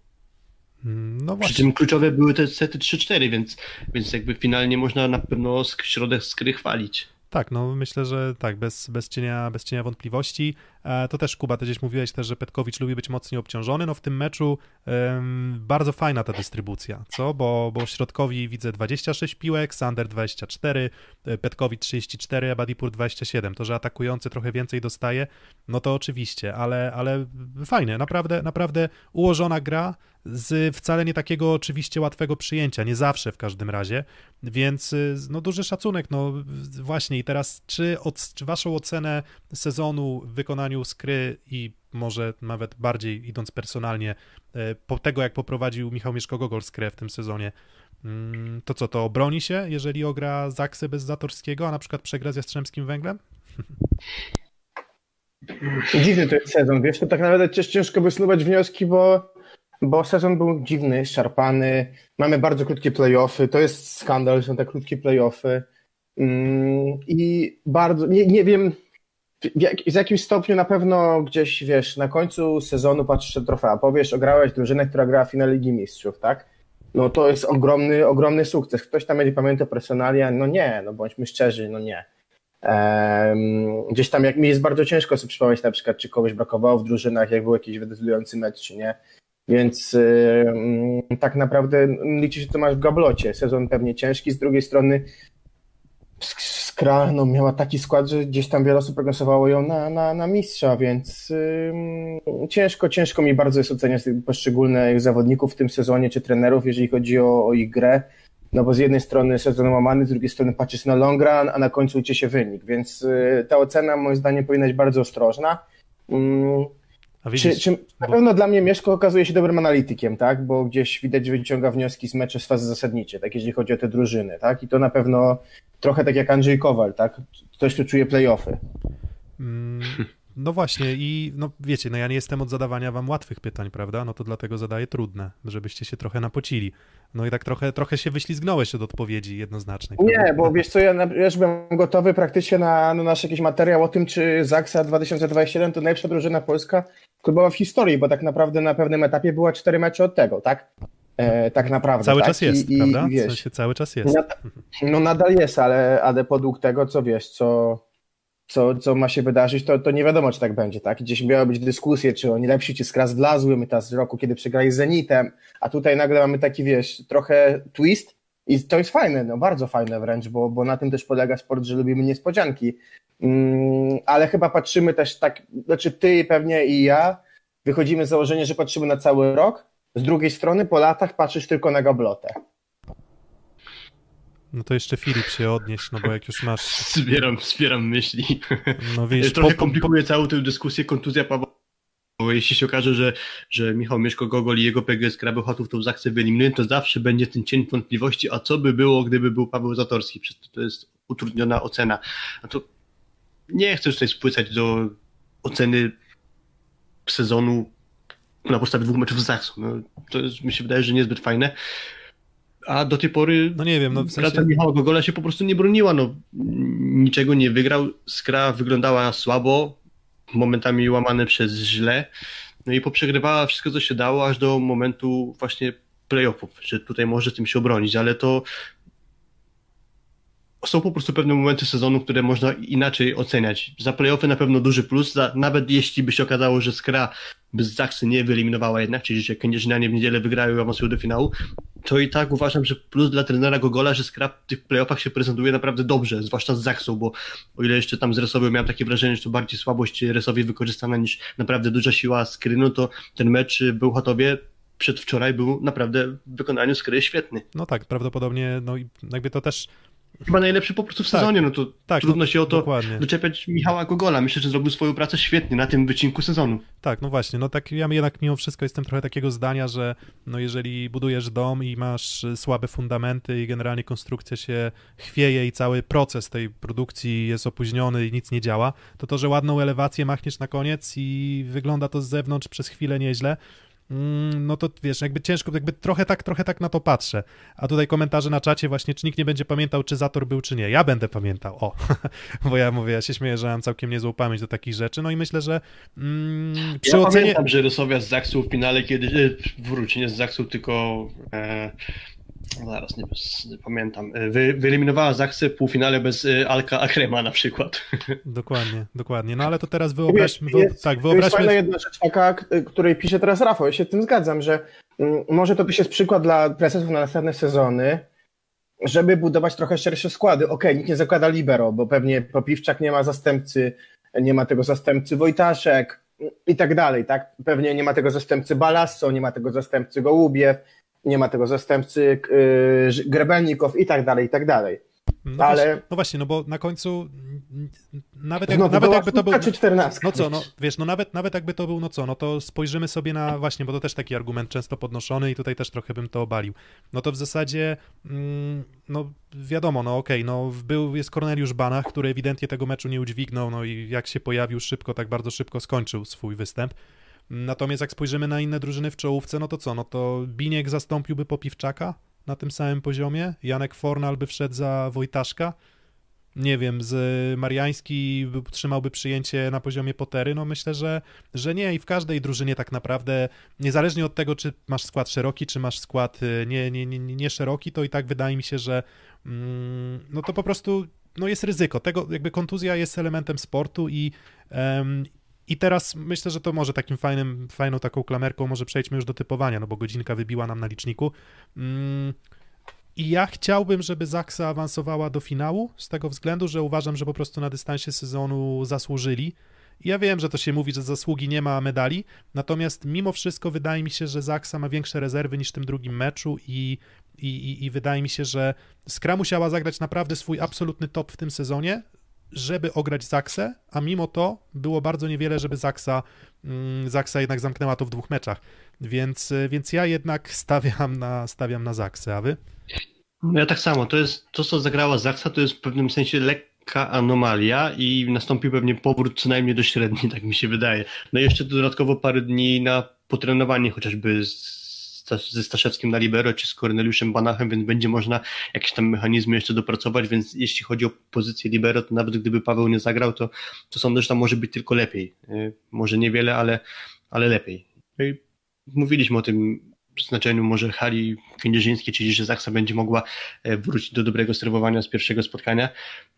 Speaker 3: Mm, no
Speaker 4: właśnie. Przy czym kluczowe były te sety 3-4, więc, więc jakby finalnie można na pewno środek skry chwalić.
Speaker 3: Tak, no myślę, że tak, bez, bez, cienia, bez cienia wątpliwości. E, to też, Kuba, ty gdzieś mówiłeś też, że Petkowicz lubi być mocniej obciążony. No w tym meczu um, bardzo fajna ta dystrybucja, co? Bo, bo środkowi widzę 26 piłek, Sander 24, e, Petkowicz 34, a Badipur 27. To, że atakujący trochę więcej dostaje, no to oczywiście, ale, ale fajne, naprawdę, naprawdę ułożona gra z wcale nie takiego oczywiście łatwego przyjęcia, nie zawsze w każdym razie, więc y, no duży szacunek, no właśnie i teraz czy, od, czy waszą ocenę sezonu w wykonaniu skry i może nawet bardziej idąc personalnie, e, po tego jak poprowadził Michał Mieszko-Gogol skrę w tym sezonie, mm, to co, to obroni się, jeżeli ogra Zaksę bez Zatorskiego, a na przykład przegra z Jastrzębskim Węglem?
Speaker 5: Dziwny to jest sezon, wiesz, to tak nawet ciężko wysnuwać wnioski, bo bo sezon był dziwny, szarpany, mamy bardzo krótkie playoffy, to jest skandal, że są te krótkie playoffy. Mm, i bardzo, nie, nie wiem, w, w jakimś stopniu na pewno gdzieś, wiesz, na końcu sezonu patrzysz na trofea, powiesz, ograłeś drużynę, która grała w finale Ligi Mistrzów, tak? No to jest ogromny, ogromny sukces. Ktoś tam będzie pamiętał personalia? No nie, no bądźmy szczerzy, no nie. Um, gdzieś tam, jak mi jest bardzo ciężko sobie przypomnieć na przykład, czy kogoś brakowało w drużynach, jak był jakiś wydecydujący mecz, czy nie. Więc yy, tak naprawdę liczy się, co masz w gablocie. Sezon pewnie ciężki, z drugiej strony Skra no, miała taki skład, że gdzieś tam wiele osób prognozowało ją na, na, na mistrza, więc yy, ciężko, ciężko mi bardzo jest oceniać poszczególnych zawodników w tym sezonie, czy trenerów, jeżeli chodzi o, o ich grę. No bo z jednej strony sezon łamany, z drugiej strony patrzysz na long run, a na końcu liczy się wynik, więc yy, ta ocena moim zdaniem powinna być bardzo ostrożna. Yy, Widzisz, czy, czy, na bo... pewno dla mnie Mieszko okazuje się dobrym analitykiem, tak? Bo gdzieś widać, że wyciąga wnioski z meczy z fazy zasadniczej, tak? Jeżeli chodzi o te drużyny, tak? I to na pewno trochę tak jak Andrzej Kowal, tak? Ktoś, kto czuje playoffy.
Speaker 3: Mm, no właśnie i no wiecie, no ja nie jestem od zadawania wam łatwych pytań, prawda? No to dlatego zadaję trudne, żebyście się trochę napocili. No i tak trochę, trochę się wyślizgnąłeś od odpowiedzi jednoznacznej.
Speaker 5: Prawda? Nie, bo wiesz co, ja, ja już byłem gotowy praktycznie na, na nasz jakiś materiał o tym, czy Zaksa 2027 to najlepsza drużyna polska klubowa w historii, bo tak naprawdę na pewnym etapie była cztery mecze od tego, tak? E, tak naprawdę.
Speaker 3: Cały
Speaker 5: tak?
Speaker 3: czas jest, I, prawda? I, wiesz, cały czas jest.
Speaker 5: no nadal jest, ale, ale podług tego, co wiesz, co co, co ma się wydarzyć, to, to nie wiadomo, czy tak będzie, tak? Gdzieś miały być dyskusje, czy oni lepsi, czy skras wlazły, my teraz z roku, kiedy przegrali z Zenitem, a tutaj nagle mamy taki, wiesz, trochę twist i to jest fajne, no bardzo fajne wręcz, bo, bo na tym też polega sport, że lubimy niespodzianki, ale chyba patrzymy też tak, znaczy ty pewnie i ja wychodzimy z założenia, że patrzymy na cały rok, z drugiej strony po latach patrzysz tylko na gablotę.
Speaker 3: No to jeszcze Filip się odnieść, no bo jak już masz...
Speaker 4: Zbieram, zbieram myśli. No wiesz, Trochę po, komplikuje po... całą tę dyskusję kontuzja Pawła. Bo jeśli się okaże, że, że Michał Mieszko-Gogol i jego PGS Krabełchatów tą zachcę wyeliminują, to zawsze będzie ten cień wątpliwości, a co by było, gdyby był Paweł Zatorski? Przecież to jest utrudniona ocena. No to nie chcę tutaj spłycać do oceny sezonu na podstawie dwóch meczów z Zachsą. No, to jest, mi się wydaje, że niezbyt fajne. A do tej pory
Speaker 3: no nie wiem, no w sensie...
Speaker 4: praca Michała Gogola się po prostu nie broniła, no niczego nie wygrał, skra wyglądała słabo, momentami łamane przez źle, no i poprzegrywała wszystko, co się dało, aż do momentu właśnie playoffów, że tutaj może tym się obronić, ale to są po prostu pewne momenty sezonu, które można inaczej oceniać. Za playoffy na pewno duży plus, za, nawet jeśli by się okazało, że Skra bez Zaksy nie wyeliminowała jednak, czyli że Kędzierzynianie w niedzielę wygrają i awansują do finału, to i tak uważam, że plus dla trenera Gogola, że Skrap w tych playoffach się prezentuje naprawdę dobrze, zwłaszcza z Zaksą, bo o ile jeszcze tam z Resowy miałem takie wrażenie, że to bardziej słabość Resowi wykorzystana niż naprawdę duża siła Skrynu, to ten mecz był Chatowie przedwczoraj był naprawdę w wykonaniu Skry świetny.
Speaker 3: No tak, prawdopodobnie, no i jakby to też
Speaker 4: Chyba najlepszy po prostu w tak, sezonie, no to tak, trudno no, się o to dokładnie. doczepiać Michała Gogola. Myślę, że zrobił swoją pracę świetnie na tym wycinku sezonu.
Speaker 3: Tak, no właśnie, no tak ja jednak mimo wszystko jestem trochę takiego zdania, że no jeżeli budujesz dom i masz słabe fundamenty i generalnie konstrukcja się chwieje i cały proces tej produkcji jest opóźniony i nic nie działa, to to, że ładną elewację machniesz na koniec i wygląda to z zewnątrz przez chwilę nieźle, no to wiesz, jakby ciężko, jakby trochę tak, trochę tak na to patrzę. A tutaj komentarze na czacie właśnie, czy nikt nie będzie pamiętał, czy Zator był, czy nie. Ja będę pamiętał, o, bo ja mówię, ja się śmieję, że mam całkiem niezłą pamięć do takich rzeczy, no i myślę, że mm,
Speaker 4: przy ja ocenie... pamiętam, że Rysowia z Zaksu w finale kiedyś, e, wróci, nie z Zaksu, tylko e, zaraz, nie, nie pamiętam, e, Wy, wyeliminowała Zaksę w półfinale bez e, Alka Akrema na przykład.
Speaker 3: Dokładnie, dokładnie. No ale to teraz wyobraźmy... Jest, jest, tak, wyobraźmy...
Speaker 5: To jest fajna jedna rzecz taka, której pisze teraz Rafał, ja się z tym zgadzam, że mm, może to też jest przykład dla prezesów na następne sezony, żeby budować trochę szersze składy. Okej, okay, nikt nie zakłada libero, bo pewnie Popiwczak nie ma zastępcy, nie ma tego zastępcy Wojtaszek i tak dalej, tak? Pewnie nie ma tego zastępcy Balasso, nie ma tego zastępcy Gołubiew, nie ma tego zastępcy yy, Grebelnikow i tak dalej, i tak dalej.
Speaker 3: No, ale... właśnie, no właśnie, no bo na końcu nawet, jak, nawet jakby to był...
Speaker 5: Czy 14.
Speaker 3: No co, no wiesz, no nawet, nawet jakby to był, no co, no to spojrzymy sobie na, właśnie, bo to też taki argument często podnoszony i tutaj też trochę bym to obalił. No to w zasadzie, mm, no wiadomo, no okej, okay, no był, jest Korneliusz Banach, który ewidentnie tego meczu nie udźwignął, no i jak się pojawił szybko, tak bardzo szybko skończył swój występ. Natomiast jak spojrzymy na inne drużyny w czołówce, no to co? No to Biniek zastąpiłby Popiwczaka na tym samym poziomie, Janek Fornal by wszedł za Wojtaszka, nie wiem, z Mariański trzymałby przyjęcie na poziomie Potery, no myślę, że, że nie i w każdej drużynie tak naprawdę, niezależnie od tego, czy masz skład szeroki, czy masz skład y, nie, nie, nie, nie szeroki, to i tak wydaje mi się, że mm, no to po prostu no jest ryzyko. Tego jakby kontuzja jest elementem sportu i, i teraz myślę, że to może takim fajnym, fajną taką klamerką, może przejdźmy już do typowania, no bo godzinka wybiła nam na liczniku. Mm, I ja chciałbym, żeby Zaksa awansowała do finału, z tego względu, że uważam, że po prostu na dystansie sezonu zasłużyli. Ja wiem, że to się mówi, że zasługi nie ma medali, natomiast mimo wszystko wydaje mi się, że Zaksa ma większe rezerwy niż w tym drugim meczu i, i, i, i wydaje mi się, że Skra musiała zagrać naprawdę swój absolutny top w tym sezonie, żeby ograć Zaksę, a mimo to było bardzo niewiele, żeby Zaksa, mm, Zaksa jednak zamknęła to w dwóch meczach. Więc, y, więc ja jednak stawiam na, stawiam na Zaksę, a wy?
Speaker 4: No ja tak samo. To jest to, co zagrała Zaksa, to jest w pewnym sensie lekka anomalia i nastąpił pewnie powrót co najmniej do średniej, tak mi się wydaje. No i jeszcze dodatkowo parę dni na potrenowanie chociażby z ze Staszewskim na libero, czy z Korneliuszem Banachem, więc będzie można jakieś tam mechanizmy jeszcze dopracować, więc jeśli chodzi o pozycję libero, to nawet gdyby Paweł nie zagrał, to, to sądzę, że tam może być tylko lepiej. Y, może niewiele, ale, ale lepiej. No mówiliśmy o tym znaczeniu może hali kędzierzyńskiej, czyli że Zaksa będzie mogła e, wrócić do dobrego serwowania z pierwszego spotkania.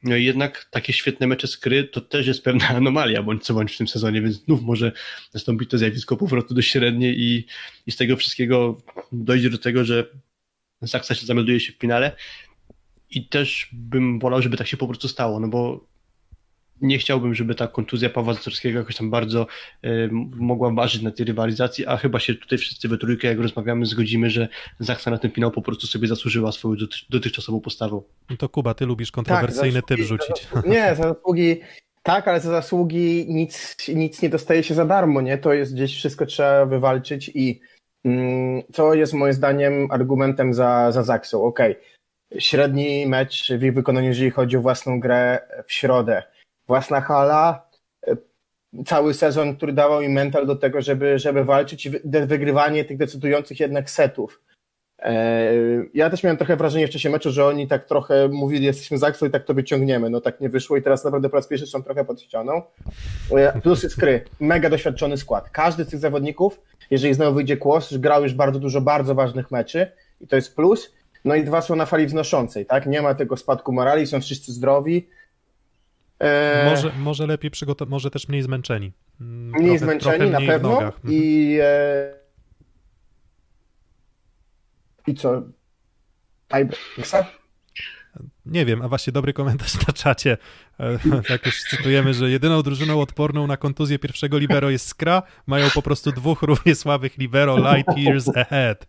Speaker 4: No i jednak takie świetne mecze skry to też jest pewna anomalia, bądź co bądź w tym sezonie, więc znów może nastąpić to zjawisko powrotu do średniej i, i z tego wszystkiego dojdzie do tego, że Zaksa się zamelduje się w finale i też bym wolał, żeby tak się po prostu stało, no bo nie chciałbym, żeby ta kontuzja Pawła Zatorskiego jakoś tam bardzo y, mogła ważyć na tej rywalizacji, a chyba się tutaj wszyscy we trójkę, jak rozmawiamy, zgodzimy, że Zaksa na ten finał po prostu sobie zasłużyła swoją dotychczasową postawą.
Speaker 3: No to Kuba, ty lubisz kontrowersyjny tak, typ rzucić.
Speaker 5: Za, nie, za zasługi tak, ale za zasługi nic, nic nie dostaje się za darmo, nie? To jest gdzieś wszystko trzeba wywalczyć i mm, co jest moim zdaniem argumentem za, za Zaksą. Okej, okay. średni mecz w ich wykonaniu, jeżeli chodzi o własną grę w środę własna hala, e, cały sezon, który dawał im mental do tego, żeby, żeby walczyć i wygrywanie tych decydujących jednak setów. E, ja też miałem trochę wrażenie w czasie meczu, że oni tak trochę mówili, jesteśmy Zaksą i tak to wyciągniemy. No tak nie wyszło i teraz naprawdę po raz pierwszy są trochę pod ścianą. E, plus jest kry. Mega doświadczony skład. Każdy z tych zawodników, jeżeli znowu wyjdzie kłos, grał już bardzo dużo bardzo ważnych meczy i to jest plus. No i dwa są na fali wznoszącej, tak? Nie ma tego spadku morali, są wszyscy zdrowi E,
Speaker 3: Może, może lepiej przygotować, może też mniej zmęczeni. Mm,
Speaker 5: mniej
Speaker 3: trochę-
Speaker 5: zmęczeni
Speaker 3: trochę
Speaker 5: na
Speaker 3: mniej w
Speaker 5: pewno.
Speaker 3: Mhm.
Speaker 5: i e, i co? Tiebreaker?
Speaker 3: Nie wiem, a właśnie dobry komentarz na czacie. E, Tak już cytujemy, że jedyną drużyną odporną na kontuzję pierwszego libero jest Skra. Mają po prostu dwóch równie słabych libero light years ahead.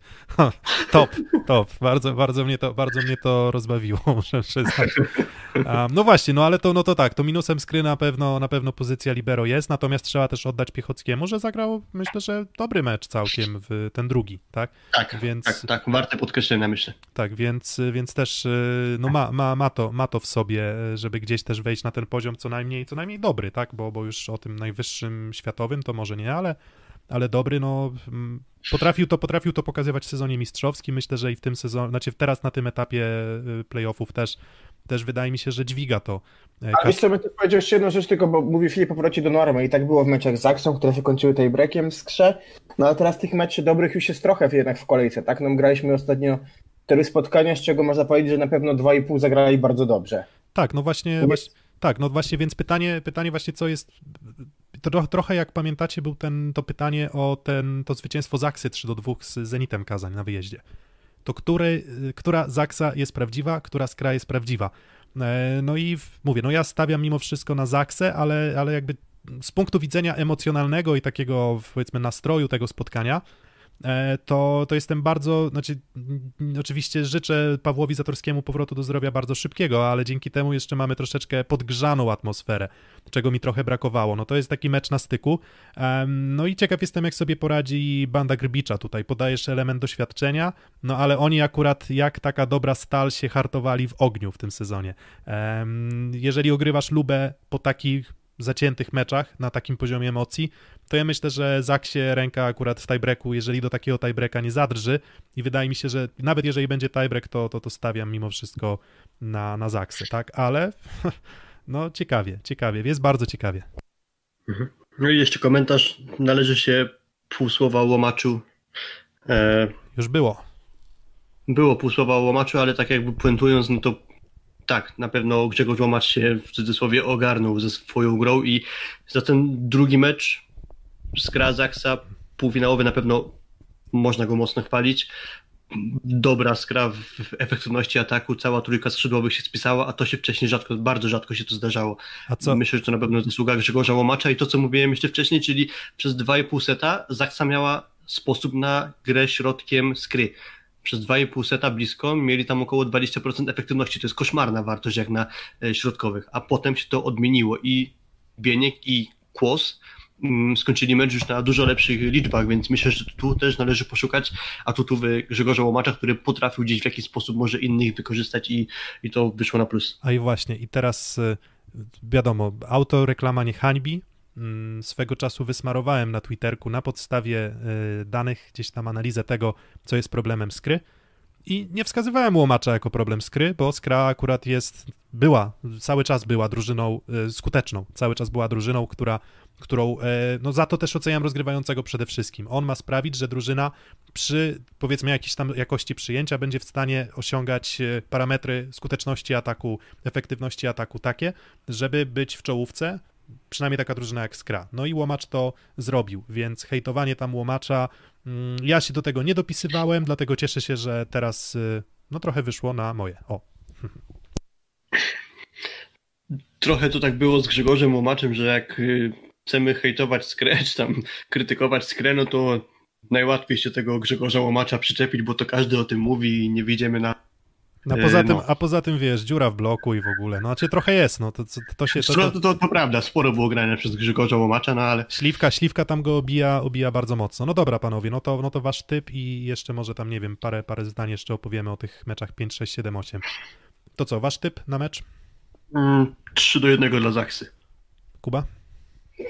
Speaker 3: Top, top. Bardzo, bardzo, mnie to, bardzo mnie to rozbawiło, muszę przyznać. Um, no właśnie, no ale to, no to tak, to minusem Skry na pewno, na pewno pozycja libero jest, natomiast trzeba też oddać Piechockiemu, że zagrał, myślę, że dobry mecz całkiem w ten drugi, tak?
Speaker 4: Tak,
Speaker 3: Więc-
Speaker 4: tak, tak, warte podkreślenia myślę.
Speaker 3: Tak, więc, więc też y, no ma, ma, ma, to, ma to w sobie, y, żeby gdzieś też wejść na ten poziom co najmniej, co najmniej dobry, tak? Bo, bo już o tym najwyższym światowym to może nie, ale, ale dobry, no mm, potrafił to, potrafił to pokazywać w sezonie mistrzowskim. Myślę, że i w tym sezonie, znaczy teraz na tym etapie y, playoffów też, też wydaje mi się, że dźwiga to.
Speaker 5: Ale
Speaker 3: Kas-
Speaker 5: wiesz co, my tu powiedział jeszcze jedną rzecz, tylko bo mówi Filip powróci do normy i tak było w meczach z Zaksą, które się kończyły tej breakiem z Krze, no ale teraz tych meczy dobrych już jest trochę jednak w kolejce, tak? No graliśmy ostatnio cztery spotkania, z czego można powiedzieć, że na pewno dwa i pół zagrali bardzo dobrze.
Speaker 3: Tak, no właśnie, właśnie tak, no właśnie, więc pytanie, pytanie właśnie co jest, tro, trochę jak pamiętacie był ten, to pytanie o ten, to zwycięstwo Zaksy 3 do 2 z Zenitem Kazań na wyjeździe. To który, która Zaksa jest prawdziwa, która Skra jest prawdziwa. E, No i w- mówię, no ja stawiam mimo wszystko na Zaksę, ale, ale jakby z punktu widzenia emocjonalnego i takiego powiedzmy nastroju tego spotkania, to, to jestem bardzo, znaczy oczywiście życzę Pawłowi Zatorskiemu powrotu do zdrowia bardzo szybkiego, ale dzięki temu jeszcze mamy troszeczkę podgrzaną atmosferę, czego mi trochę brakowało. No to jest taki mecz na styku. No i ciekaw jestem, jak sobie poradzi banda Grbicza tutaj. Podajesz element doświadczenia, no ale oni akurat jak taka dobra stal się hartowali w ogniu w tym sezonie. Jeżeli ogrywasz Lubę po takich zaciętych meczach na takim poziomie emocji, to ja myślę, że Zaksie ręka akurat w tiebreaku, jeżeli do takiego tiebreaka nie zadrży i wydaje mi się, że nawet jeżeli będzie tiebreak, to, to, to stawiam mimo wszystko na, na Zaksę, tak? Ale no ciekawie, ciekawie, jest bardzo ciekawie.
Speaker 4: No i jeszcze komentarz, należy się pół słowa o łomaczu. E,
Speaker 3: Już było.
Speaker 4: było pół słowa o łomaczu, ale tak jakby puentując, no to tak, na pewno Grzegorz Łomacz się w cudzysłowie ogarnął ze swoją grą i za ten drugi mecz z Gra Zaksa półfinałowy na pewno można go mocno chwalić. Dobra skra w w efektywności ataku, cała trójka skrzydłowych się spisała, a to się wcześniej rzadko, bardzo rzadko się to zdarzało.
Speaker 3: A co?
Speaker 4: Myślę, że to na pewno zasługa Grzegorza Łomacza i to, co mówiłem jeszcze wcześniej, czyli przez 2,5 seta Zaksa miała sposób na grę środkiem skry. Przez 2,5 seta blisko mieli tam około 20% efektywności. To jest koszmarna wartość jak na e, środkowych. A potem się to odmieniło i Bieniek i Kłos mm, skończyli mecz już na dużo lepszych liczbach, więc myślę, że tu też należy poszukać atutów e, Grzegorza Łomacza, który potrafił gdzieś w jakiś sposób może innych wykorzystać i, i to wyszło na plus.
Speaker 3: A i właśnie, i teraz y, wiadomo, autoreklama nie hańbi. Mm, Swego czasu wysmarowałem na Twitterku na podstawie y, danych, gdzieś tam analizę tego, co jest problemem skry. I nie wskazywałem Łomacza jako problem skry, bo skra akurat jest, była, cały czas była drużyną y, skuteczną, cały czas była drużyną, która, którą, e, no za to też oceniam rozgrywającego przede wszystkim. On ma sprawić, że drużyna przy, powiedzmy, jakiejś tam jakości przyjęcia będzie w stanie osiągać e, parametry skuteczności ataku, efektywności ataku takie, żeby być w czołówce, przynajmniej taka drużyna jak Skra. No i Łomacz to zrobił, więc hejtowanie tam Łomacza, mm, ja się do tego nie dopisywałem, dlatego cieszę się, że teraz y, no trochę wyszło na moje. O,
Speaker 4: trochę to tak było z Grzegorzem Łomaczem, że jak y, chcemy hejtować skrę, czy tam krytykować skrę, no to najłatwiej się tego Grzegorza Łomacza przyczepić, bo to każdy o tym mówi i nie widzimy na...
Speaker 3: a
Speaker 4: E,
Speaker 3: poza, tym,
Speaker 4: no.
Speaker 3: a poza tym, wiesz, dziura w bloku i w ogóle, no znaczy trochę jest, no to, to, to się... To,
Speaker 4: To,
Speaker 3: to,
Speaker 4: to, to prawda, sporo było grane przez Grzegorza Łomacza, no ale
Speaker 3: Śliwka, śliwka tam go obija, obija bardzo mocno. No dobra, panowie, no to, no to wasz typ i jeszcze może tam, nie wiem, parę, parę zdań jeszcze opowiemy o tych meczach 5, 6, 7, 8. To co, wasz typ na mecz?
Speaker 4: mm, 3 do 1 dla Zaksy.
Speaker 3: Kuba?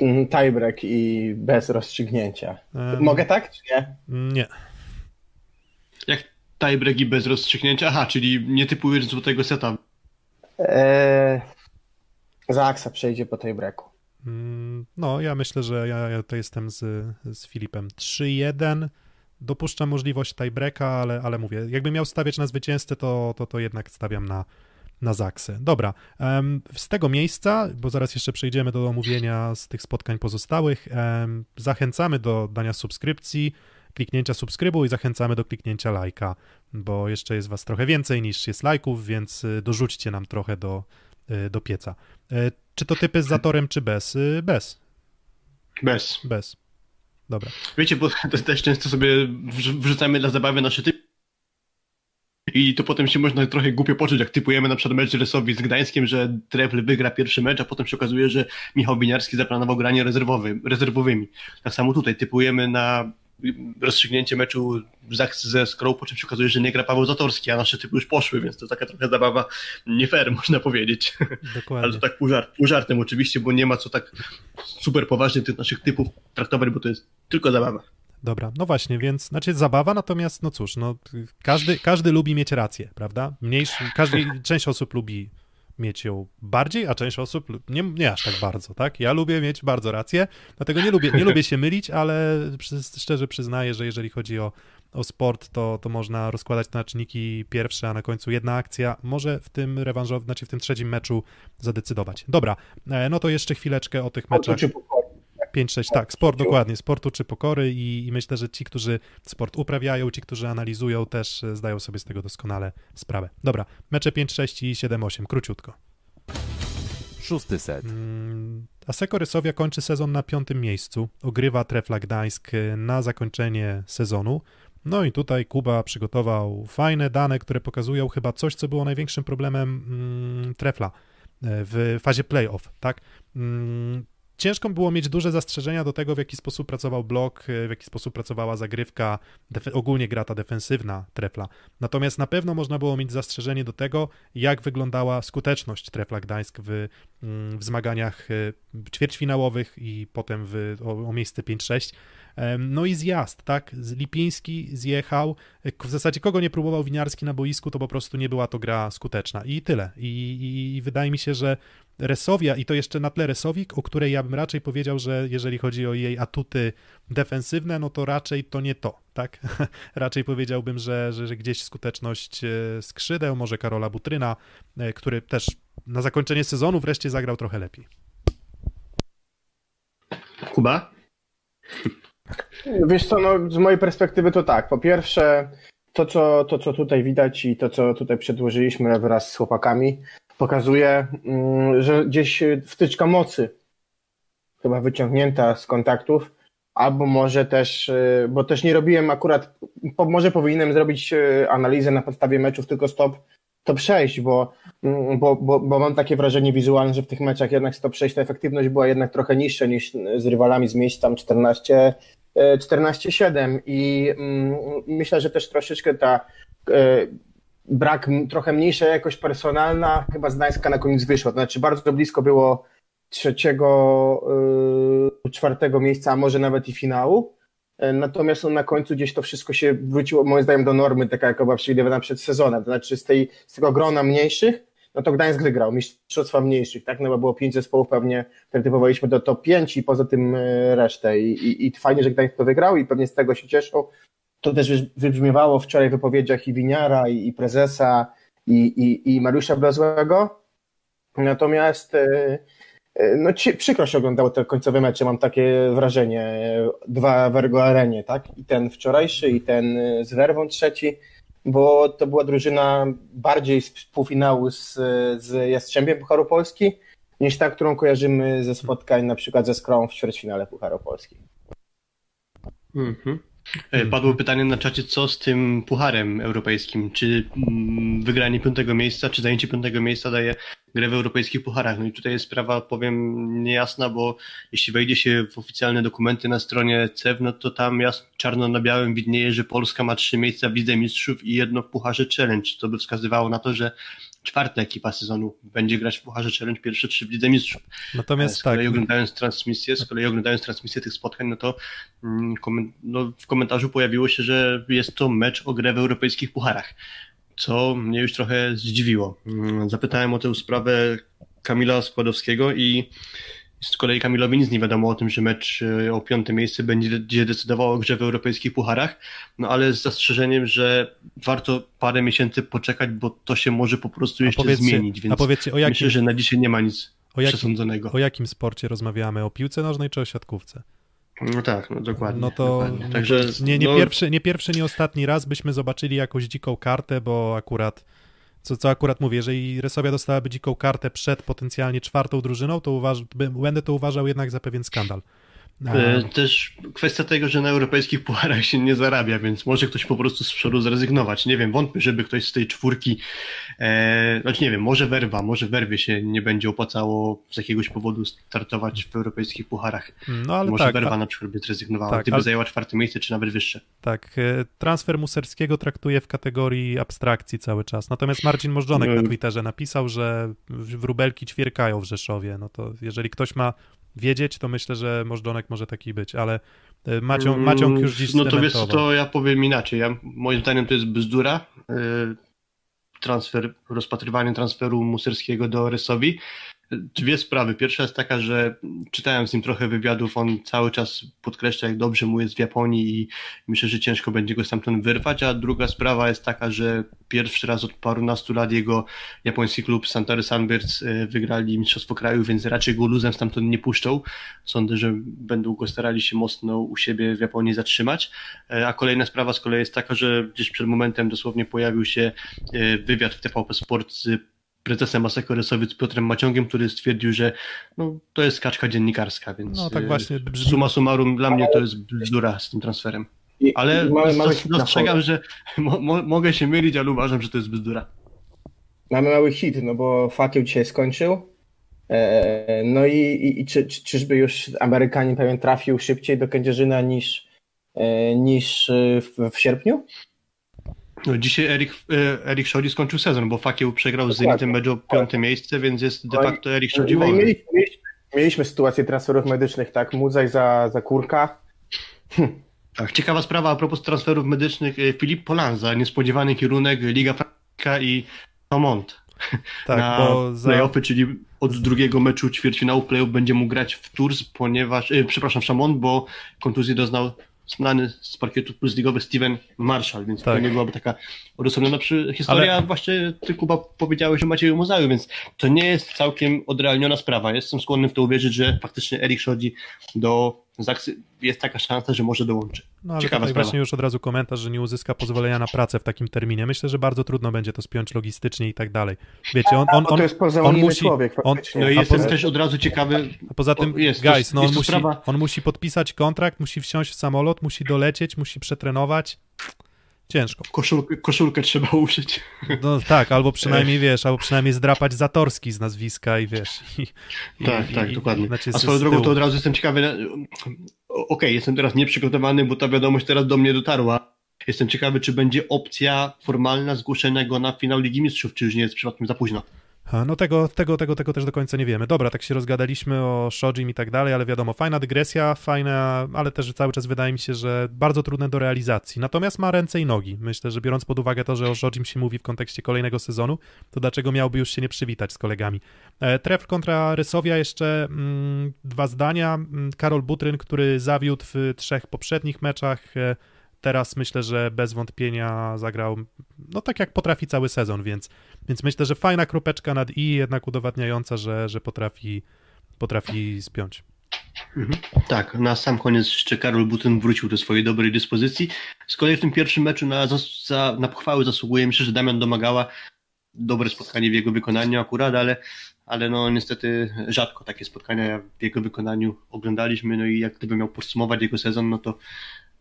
Speaker 5: Mm, Tiebreak i bez rozstrzygnięcia.
Speaker 3: Em,
Speaker 5: Mogę tak, czy nie?
Speaker 3: Nie.
Speaker 4: Jak tiebreak i bez rozstrzygnięcia? Aha, czyli nie typujesz złotego seta.
Speaker 5: Eee, Zaksa przejdzie po tiebreaku.
Speaker 3: Mm, No, ja myślę, że ja, ja to jestem z, z Filipem 3-1. Dopuszczam możliwość tiebreaka, ale, ale mówię, jakbym miał stawiać na zwycięzcę, to, to, to jednak stawiam na, na Zaksę. Dobra, z tego miejsca, bo zaraz jeszcze przejdziemy do omówienia z tych spotkań pozostałych, zachęcamy do dania subskrypcji, kliknięcia subskrybu i zachęcamy do kliknięcia lajka, bo jeszcze jest was trochę więcej niż jest lajków, więc y, dorzućcie nam trochę do, y, do pieca. E, czy to typy z zatorem, czy bez? Y, bez.
Speaker 4: Bez.
Speaker 3: Bez. Dobra.
Speaker 4: Wiecie, bo też często sobie wrzucamy dla zabawy nasze typy i to potem się można trochę głupio poczuć, jak typujemy na przykład mecz Rysowi z Gdańskiem, że Trefl wygra pierwszy mecz, a potem się okazuje, że Michał Winiarski zaplanował granie rezerwowy, rezerwowymi. Tak samo tutaj typujemy na rozstrzygnięcie meczu ze Skrą, po czym się okazuje, że nie gra Paweł Zatorski, a nasze typy już poszły, więc to taka trochę zabawa nie fair, można powiedzieć. Dokładnie. Ale to tak pół, żart, pół żartem oczywiście, bo nie ma co tak super poważnie tych naszych typów traktować, bo to jest tylko zabawa.
Speaker 3: Dobra, no właśnie, więc znaczy zabawa, natomiast no cóż, no każdy, każdy lubi mieć rację, prawda? Mniejszy, każdy, część osób lubi mieć ją bardziej, a część osób nie, nie aż tak bardzo, tak? Ja lubię mieć bardzo rację, dlatego nie lubię, nie lubię się mylić, ale szczerze przyznaję, że jeżeli chodzi o, o sport, to, to można rozkładać na czynniki pierwsze, a na końcu jedna akcja może w tym rewanżowym, znaczy w tym trzecim meczu zadecydować. Dobra, e, no to jeszcze chwileczkę o tych meczach. 5-6, tak, sport dokładnie, sportu czy pokory i, i, myślę, że ci, którzy sport uprawiają, ci, którzy analizują też e, zdają sobie z tego doskonale sprawę. Dobra, mecze 5-6 i 7-8, króciutko.
Speaker 2: Szósty set. Mm,
Speaker 3: Aseko Rysowia kończy sezon na piątym miejscu, ogrywa Trefla Gdańsk e, na zakończenie sezonu. No i tutaj Kuba przygotował fajne dane, które pokazują chyba coś, co było największym problemem mm, Trefla e, w fazie playoff, tak? Mm, ciężko było mieć duże zastrzeżenia do tego, w jaki sposób pracował blok, w jaki sposób pracowała zagrywka, ogólnie gra ta defensywna Trefla. Natomiast na pewno można było mieć zastrzeżenie do tego, jak wyglądała skuteczność Trefla Gdańsk w, mm, w zmaganiach e, ćwierćfinałowych i potem w, o, o miejsce 5-6. No i zjazd, tak? Lipiński zjechał. W zasadzie kogo nie próbował Winiarski na boisku, to po prostu nie była to gra skuteczna. I tyle. I, i, i wydaje mi się, że Resowia, i to jeszcze na tle Resowik, o której ja bym raczej powiedział, że jeżeli chodzi o jej atuty defensywne, no to raczej to nie to, tak? raczej powiedziałbym, że, że, że gdzieś skuteczność e, skrzydeł, może Karola Butryna, e, który też na zakończenie sezonu wreszcie zagrał trochę lepiej.
Speaker 4: Kuba?
Speaker 5: Wiesz co, no z mojej perspektywy to tak. Po pierwsze, to co, to co tutaj widać i to co tutaj przedłożyliśmy wraz z chłopakami, pokazuje, mm, że gdzieś wtyczka mocy chyba wyciągnięta z kontaktów, albo może też, y, bo też nie robiłem akurat, może powinienem zrobić y, analizę na podstawie meczów tylko stop, top 6, bo, mm, bo, bo, bo mam takie wrażenie wizualne, że w tych meczach jednak stop 6 ta efektywność była jednak trochę niższa niż z rywalami z miejsc tam 14 14-7 i mm, myślę, że też troszeczkę ta brak trochę mniejsza jakość personalna chyba z Gdańska na koniec wyszła. To znaczy bardzo blisko było trzeciego, e, czwartego miejsca, a może nawet i finału. E, natomiast na końcu gdzieś to wszystko się wróciło, moim zdaniem, do normy, taka jaka była przewidywana przed sezonem. To znaczy z, tej, z tego grona mniejszych no to Gdańsk wygrał, mistrzostwa mniejszych, tak, no bo było pięć zespołów pewnie, które typowaliśmy do top 5 i poza tym e, resztę I, i, i fajnie, że Gdańsk to wygrał i pewnie z tego się cieszą. To też wybrzmiewało wczoraj w wypowiedziach i Winiara, i, i prezesa, i, i, i Mariusza Blazłego. Natomiast e, e, no, ci, przykro się oglądało te końcowe mecze, mam takie wrażenie. Dwa w Ergo Arenie, tak? I ten wczorajszy, i ten z Werwą trzeci bo to była drużyna bardziej z półfinału z, z Jastrzębiem Pucharu Polski, niż ta, którą kojarzymy ze spotkań na przykład ze Skrą w ćwierćfinale Pucharu Polski.
Speaker 4: Mhm. E, padło pytanie na czacie, co z tym pucharem europejskim? Czy mm, wygranie piątego miejsca, czy zajęcie piątego miejsca daje grę w europejskich pucharach? No i tutaj jest sprawa, powiem, niejasna, bo jeśli wejdzie się w oficjalne dokumenty na stronie CEW, no to tam jasno, czarno na białym widnieje, że Polska ma trzy miejsca w Lidze Mistrzów i jedno w Pucharze Challenge, co by wskazywało na to, że czwarta ekipa sezonu będzie grać w Pucharze Challenge, pierwsze trzy w Lidze Mistrzów. Natomiast z kolei tak. oglądając transmisję, z kolei oglądając transmisję tych spotkań, no to mm, no, w komentarzu pojawiło się, że jest to mecz o grę w europejskich pucharach, co mnie już trochę zdziwiło. Mm, zapytałem o tę sprawę Kamila Składowskiego i Z kolei Kamilowi nic nie wiadomo o tym, że mecz e, o piąte miejsce będzie decydował o grze w europejskich pucharach, no ale z zastrzeżeniem, że warto parę miesięcy poczekać, bo to się może po prostu jeszcze zmienić, więc
Speaker 3: a powiedzcie, o jakim,
Speaker 4: myślę, że na dzisiaj nie ma nic
Speaker 3: o jakim,
Speaker 4: przesądzonego.
Speaker 3: O jakim sporcie rozmawiamy? O piłce nożnej czy o siatkówce?
Speaker 4: No tak, no dokładnie.
Speaker 3: No to,
Speaker 4: dokładnie. Także,
Speaker 3: nie, nie,
Speaker 4: no...
Speaker 3: pierwszy, nie pierwszy, nie ostatni raz byśmy zobaczyli jakąś dziką kartę, bo akurat co, co akurat mówię, jeżeli Resowia dostałaby dziką kartę przed potencjalnie czwartą drużyną, to uważ, będę to uważał jednak za pewien skandal.
Speaker 4: E, też kwestia tego, że na europejskich pucharach się nie zarabia, więc może ktoś po prostu z przodu zrezygnować. Nie wiem, wątpię, żeby ktoś z tej czwórki, e, znaczy nie wiem, może werwa, może werwie się nie będzie opłacało z jakiegoś powodu startować w europejskich pucharach.
Speaker 3: No, ale
Speaker 4: może
Speaker 3: tak,
Speaker 4: werwa
Speaker 3: a...
Speaker 4: na przykład by zrezygnowała,
Speaker 3: tak,
Speaker 4: gdyby
Speaker 3: ale...
Speaker 4: zajęła czwarte miejsce, czy nawet wyższe.
Speaker 3: Tak, e, transfer Muserskiego traktuje w kategorii abstrakcji cały czas. Natomiast Marcin Możdżonek na Twitterze napisał, że wróbelki ćwierkają w Rzeszowie. No to jeżeli ktoś ma wiedzieć, to myślę, że Możdżonek może taki być, ale e, Macią, Maciąg już dziś
Speaker 4: No to wiesz, to ja powiem inaczej. Ja, moim zdaniem to jest bzdura. E, transfer, rozpatrywanie transferu Muserskiego do Rysowi. Dwie sprawy. Pierwsza jest taka, że czytałem z nim trochę wywiadów, on cały czas podkreśla, jak dobrze mu jest w Japonii i myślę, że ciężko będzie go stamtąd wyrwać, a druga sprawa jest taka, że pierwszy raz od parunastu lat jego japoński klub Santary Sunbirds wygrali Mistrzostwo Kraju, więc raczej go luzem stamtąd nie puszczą. Sądzę, że będą go starali się mocno u siebie w Japonii zatrzymać. A kolejna sprawa z kolei jest taka, że gdzieś przed momentem dosłownie pojawił się wywiad w TVP Sport z prezesem Aseko Rysowiec Piotrem Maciągiem, który stwierdził, że no, to jest kaczka dziennikarska, więc
Speaker 3: no, tak właśnie
Speaker 4: brzmi... suma summarum dla mnie to jest bzdura z tym transferem. Ale mamy, mamy dostrzegam, że mo, mo, mogę się mylić, ale uważam, że to jest bzdura.
Speaker 5: Mamy mały hit, no bo Fakieł dzisiaj skończył. E, no i, i, i czy, czy, czyżby już Amerykanin pewien trafił szybciej do Kędzierzyna niż, e, niż w, w sierpniu?
Speaker 4: No, dzisiaj Erik, Erik Szodzi skończył sezon, bo Fakieł przegrał z Zenitem mecz o piąte miejsce, więc jest de facto Erik Szodzi
Speaker 5: no,
Speaker 4: wolny.
Speaker 5: Mieliśmy, mieliśmy, mieliśmy sytuację transferów medycznych, tak, Mudzaj za, za Kurka.
Speaker 4: Hm. Tak, ciekawa sprawa a propos transferów medycznych. Filip Polanza, niespodziewany kierunek, Liga Franka i Tomont.
Speaker 3: Tak,
Speaker 4: na
Speaker 3: bo za...
Speaker 4: playoffy, czyli od drugiego meczu ćwierćfinału playoff będzie mógł grać w Tours, ponieważ, e, przepraszam, w Chamon, bo kontuzji doznał znany z parkietu plus ligowy Steven Marshall, więc tak. to nie byłaby taka odosobniona historia. Ale... Właśnie ty, Kuba, powiedziałeś o Macieju Mozaju, więc to nie jest całkiem odrealniona sprawa. Jestem skłonny w to uwierzyć, że faktycznie Erik Szodzi do jest taka szansa, że może dołączy.
Speaker 3: No ale
Speaker 4: Ciekawa
Speaker 3: tutaj
Speaker 4: sprawa.
Speaker 3: właśnie już od razu komentarz, że nie uzyska pozwolenia na pracę w takim terminie. Myślę, że bardzo trudno będzie to spiąć logistycznie i tak dalej. Wiecie, on, on, on,
Speaker 5: to jest
Speaker 3: on musi...
Speaker 5: człowiek,
Speaker 3: on,
Speaker 4: no i jestem też od razu ciekawy...
Speaker 3: A poza tym,
Speaker 4: jest,
Speaker 3: guys, no on,
Speaker 4: jest
Speaker 3: musi,
Speaker 4: sprawa...
Speaker 3: on musi podpisać kontrakt, musi wsiąść w samolot, musi dolecieć, musi przetrenować. Ciężko.
Speaker 4: Koszulkę, koszulkę trzeba uszyć.
Speaker 3: No tak, albo przynajmniej wiesz, albo przynajmniej zdrapać Zatorski z nazwiska i wiesz. I,
Speaker 4: tak,
Speaker 3: i,
Speaker 4: tak,
Speaker 3: i,
Speaker 4: dokładnie.
Speaker 3: Znaczy
Speaker 4: A swoją drogą to od razu jestem ciekawy. Okej, okay, jestem teraz nieprzygotowany, bo ta wiadomość teraz do mnie dotarła. Jestem ciekawy, czy będzie opcja formalna zgłoszenia go na finał Ligi Mistrzów, czy już nie jest przypadkiem za późno.
Speaker 3: No tego, tego, tego, tego też do końca nie wiemy. Dobra, tak się rozgadaliśmy o Shojim i tak dalej, ale wiadomo, fajna dygresja, fajna, ale też cały czas wydaje mi się, że bardzo trudne do realizacji. Natomiast ma ręce i nogi. Myślę, że biorąc pod uwagę to, że o Shojim się mówi w kontekście kolejnego sezonu, to dlaczego miałby już się nie przywitać z kolegami? E, Tref kontra Rysowia jeszcze mm, dwa zdania. Mm, Karol Butryn, który zawiódł w trzech poprzednich meczach, e, teraz myślę, że bez wątpienia zagrał, no tak jak potrafi cały sezon, więc, więc myślę, że fajna kropeczka nad i, jednak udowadniająca, że, że potrafi, potrafi spiąć.
Speaker 4: Mhm. Tak, na sam koniec jeszcze Karol Butyn wrócił do swojej dobrej dyspozycji. Z kolei w tym pierwszym meczu na, za, na pochwały zasługuje myślę, że Damian domagała dobre spotkanie w jego wykonaniu akurat, ale, ale no niestety rzadko takie spotkania w jego wykonaniu oglądaliśmy, no i jak gdyby miał podsumować jego sezon, no to